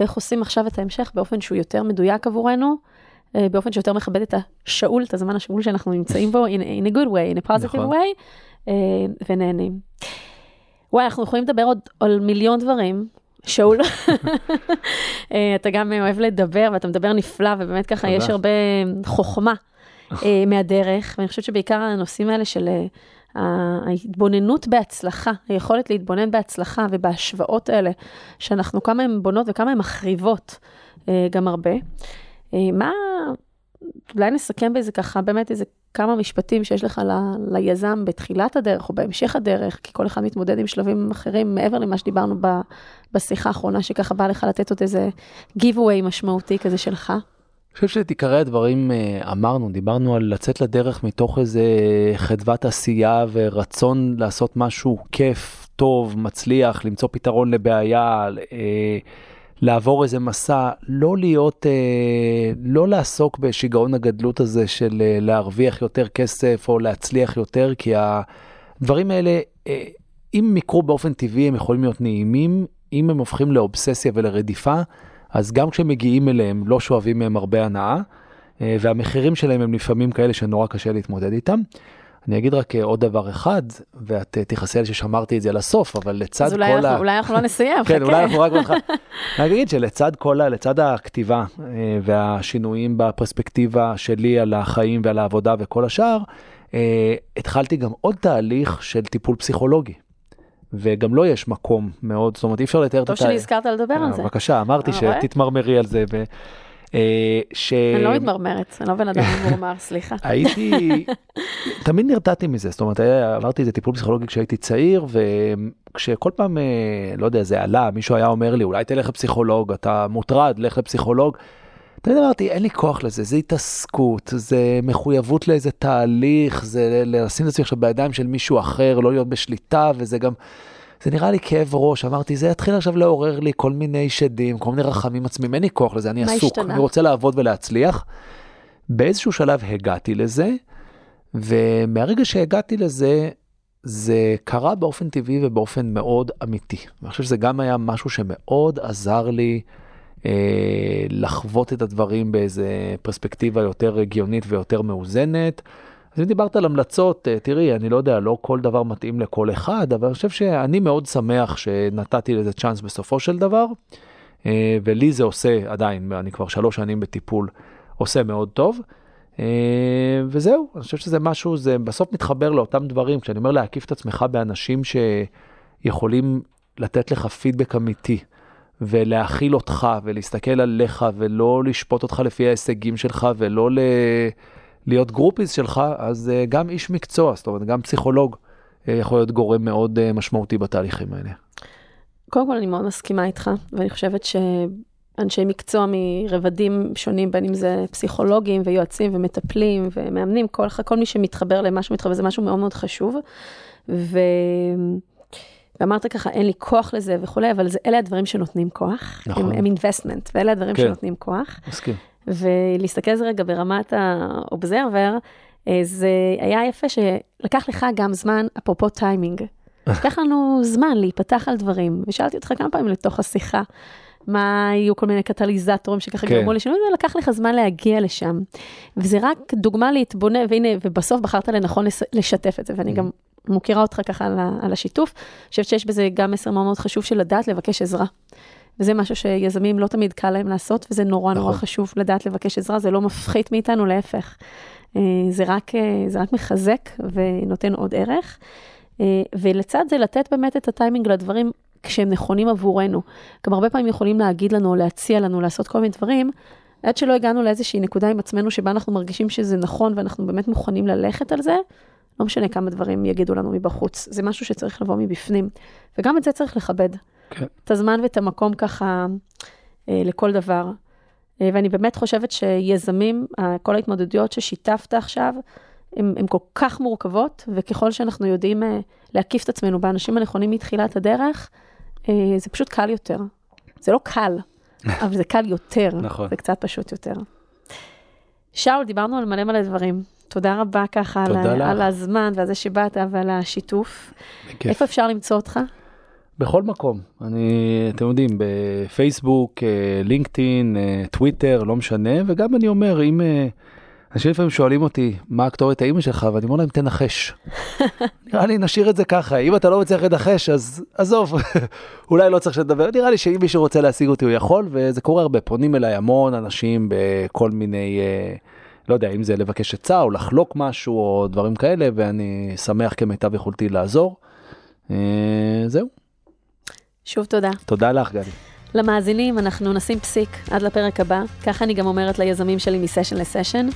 ואיך עושים עכשיו את ההמשך באופן שהוא יותר מדויק עבורנו. אה, באופן שיותר מכבד את השאול, את הזמן השאול שאנחנו נמצאים בו, in, in a good way, in a positive נכון. way, uh, ונהנים. וואי, אנחנו יכולים לדבר עוד על מיליון דברים. שאול, אה, אתה גם אוהב לדבר ואתה מדבר נפלא, ובאמת ככה. יש הרבה חוכמה uh, מהדרך, ואני חושבת שבעיקר הנושאים האלה של ההתבוננות בהצלחה, היכולת להתבונן בהצלחה ובהשוואות האלה, שאנחנו, כמה הן בונות וכמה הן מחריבות גם הרבה. אה, מה, אולי נסכם באיזה ככה, באמת איזה כמה משפטים שיש לך ל, ליזם בתחילת הדרך או בהמשך הדרך, כי כל אחד מתמודד עם שלבים אחרים מעבר למה שדיברנו ב, בשיחה האחרונה, שככה בא לך לתת עוד איזה giveaway משמעותי כזה שלך.
אני חושב שאת עיקרי הדברים אה, אמרנו, דיברנו על לצאת לדרך מתוך איזה חדוות עשייה ורצון לעשות משהו כיף, טוב, מצליח, למצוא פתרון לבעיה. אה, לעבור איזה מסע, לא להיות, אה, לא לעסוק בשיגעון הגדלות הזה של אה, להרוויח יותר כסף או להצליח יותר, כי הדברים האלה, אה, אם הם יקרו באופן טבעי, הם יכולים להיות נעימים, אם הם הופכים לאובססיה ולרדיפה, אז גם כשהם מגיעים אליהם, לא שואבים מהם הרבה הנאה, אה, והמחירים שלהם הם לפעמים כאלה שנורא קשה להתמודד איתם. אני אגיד רק אה, עוד דבר אחד, ואת אה, תכעסי על ששמרתי את זה לסוף, אבל לצד כל
אנחנו, ה... אז אולי אנחנו לא נסיים,
כן, אולי אנחנו רק... אני אגיד שלצד כל ה... לצד הכתיבה אה, והשינויים בפרספקטיבה שלי על החיים ועל העבודה וכל השאר, התחלתי גם עוד תהליך של טיפול פסיכולוגי. וגם לו לא יש מקום מאוד, זאת אומרת אי אפשר לתאר את
התהליך. טוב שנזכרת לדבר על זה.
בבקשה, אמרתי שתתמרמרי על זה.
אה, ש... אני לא מתמרמרת, אני לא בן אדם ממורמר, סליחה.
הייתי, תמיד נרתעתי מזה, זאת אומרת, עברתי איזה טיפול פסיכולוגי כשהייתי צעיר, וכשכל פעם, אה, לא יודע, זה עלה, מישהו היה אומר לי, אולי תלך לפסיכולוג, אתה מוטרד, לך לפסיכולוג. תמיד אמרתי, אין לי כוח לזה, זה התעסקות, זה מחויבות לאיזה תהליך, זה לשים את עצמי עכשיו בידיים של מישהו אחר, לא להיות בשליטה, וזה גם... זה נראה לי כאב ראש, אמרתי, זה יתחיל עכשיו לעורר לי כל מיני שדים, כל מיני רחמים עצמיים, אין לי כוח לזה, אני עסוק, השתנה? אני רוצה לעבוד ולהצליח. באיזשהו שלב הגעתי לזה, ומהרגע שהגעתי לזה, זה קרה באופן טבעי ובאופן מאוד אמיתי. אני חושב שזה גם היה משהו שמאוד עזר לי אה, לחוות את הדברים באיזה פרספקטיבה יותר הגיונית ויותר מאוזנת. אז אם דיברת על המלצות, אה, תראי, אני לא יודע, לא כל דבר מתאים לכל אחד, אבל אני חושב שאני מאוד שמח שנתתי לזה צ'אנס בסופו של דבר, אה, ולי זה עושה עדיין, אני כבר שלוש שנים בטיפול, עושה מאוד טוב. אה, וזהו, אני חושב שזה משהו, זה בסוף מתחבר לאותם דברים, כשאני אומר להקיף את עצמך באנשים שיכולים לתת לך פידבק אמיתי. ולהכיל אותך ולהסתכל עליך ולא לשפוט אותך לפי ההישגים שלך ולא ל... להיות groupies שלך, אז uh, גם איש מקצוע, זאת אומרת, גם פסיכולוג uh, יכול להיות גורם מאוד uh, משמעותי בתהליכים האלה.
קודם כל אני מאוד מסכימה איתך, ואני חושבת שאנשי מקצוע מרבדים שונים, בין אם זה פסיכולוגים ויועצים ומטפלים ומאמנים, כל, כל מי שמתחבר למה שמתחבר, זה משהו מאוד מאוד חשוב. ו... ואמרת ככה, אין לי כוח לזה וכולי, אבל זה, אלה הדברים שנותנים כוח. נכון. הם, הם investment, ואלה הדברים כן. שנותנים כוח.
מסכים.
ולהסתכל על זה רגע ברמת האובזרבר, אה, זה היה יפה שלקח לך גם זמן, אפרופו טיימינג. לקח לנו זמן להיפתח על דברים, ושאלתי אותך כמה פעמים לתוך השיחה, מה היו כל מיני קטליזטורים שככה כן. גרמו לשינוי, ולקח לך זמן להגיע לשם. וזה רק דוגמה להתבונן, והנה, ובסוף בחרת לנכון לשתף את זה, ואני mm. גם מוכירה אותך ככה על השיתוף. אני חושבת שיש בזה גם מסר מאוד מאוד חשוב של לדעת לבקש עזרה. וזה משהו שיזמים לא תמיד קל להם לעשות, וזה נורא נורא נכון. חשוב לדעת לבקש עזרה, זה לא מפחית מאיתנו, להפך. אה, זה רק, אה, זה רק מחזק ונותן עוד ערך. אה, ולצד זה לתת באמת את הטיימינג לדברים כשהם נכונים עבורנו. גם הרבה פעמים יכולים להגיד לנו, להציע לנו, לעשות כל מיני דברים, עד שלא הגענו לאיזושהי נקודה עם עצמנו שבה אנחנו מרגישים שזה נכון ואנחנו באמת מוכנים ללכת על זה, לא משנה כמה דברים יגידו לנו מבחוץ, זה משהו שצריך לבוא מבפנים. וגם את זה צריך לכבד. כן. את הזמן ואת המקום ככה אה, לכל דבר. אה, ואני באמת חושבת שיזמים, כל ההתמודדויות ששיתפת עכשיו, הן כל כך מורכבות, וככל שאנחנו יודעים אה, להקיף את עצמנו באנשים הנכונים מתחילת הדרך, אה, זה פשוט קל יותר. זה לא קל, אבל זה קל יותר.
נכון.
זה קצת פשוט יותר. שאול, דיברנו על מלא מלא דברים. תודה רבה ככה תודה על, על הזמן ועל זה שבאת ועל השיתוף. בכיף. איפה אפשר למצוא אותך?
בכל מקום, אני, אתם יודעים, בפייסבוק, אה, לינקדאין, אה, טוויטר, לא משנה, וגם אני אומר, אם אה, אנשים לפעמים שואלים אותי, מה הכתובת האימא שלך, ואני אומר להם, תנחש. נראה לי נשאיר את זה ככה, אם אתה לא מצליח לנחש, אז עזוב, אולי לא צריך שתדבר, נראה לי שאם מישהו רוצה להשיג אותי הוא יכול, וזה קורה הרבה, פונים אליי המון אנשים בכל מיני... לא יודע אם זה לבקש עצה או לחלוק משהו או דברים כאלה ואני שמח כמיטב יכולתי לעזור. זהו.
שוב תודה.
תודה לך, גדי.
למאזינים, אנחנו נשים פסיק עד לפרק הבא, ככה אני גם אומרת ליזמים שלי מסשן לסשן.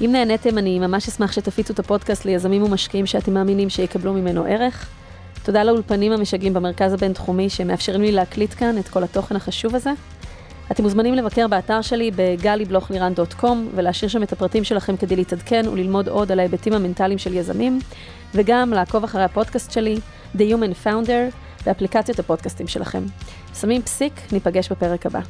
אם נהניתם, אני ממש אשמח שתפיצו את הפודקאסט ליזמים ומשקיעים שאתם מאמינים שיקבלו ממנו ערך. תודה לאולפנים המשגעים במרכז הבינתחומי שמאפשרים לי להקליט כאן את כל התוכן החשוב הזה. אתם מוזמנים לבקר באתר שלי בגלי-בלוך-לירן.com ולהשאיר שם את הפרטים שלכם כדי להתעדכן וללמוד עוד על ההיבטים המנטליים של יזמים, וגם לעקוב אחרי הפודקאסט שלי, The Human Founder, באפליקציות הפודקאסטים שלכם. שמים פסיק, ניפגש בפרק הבא.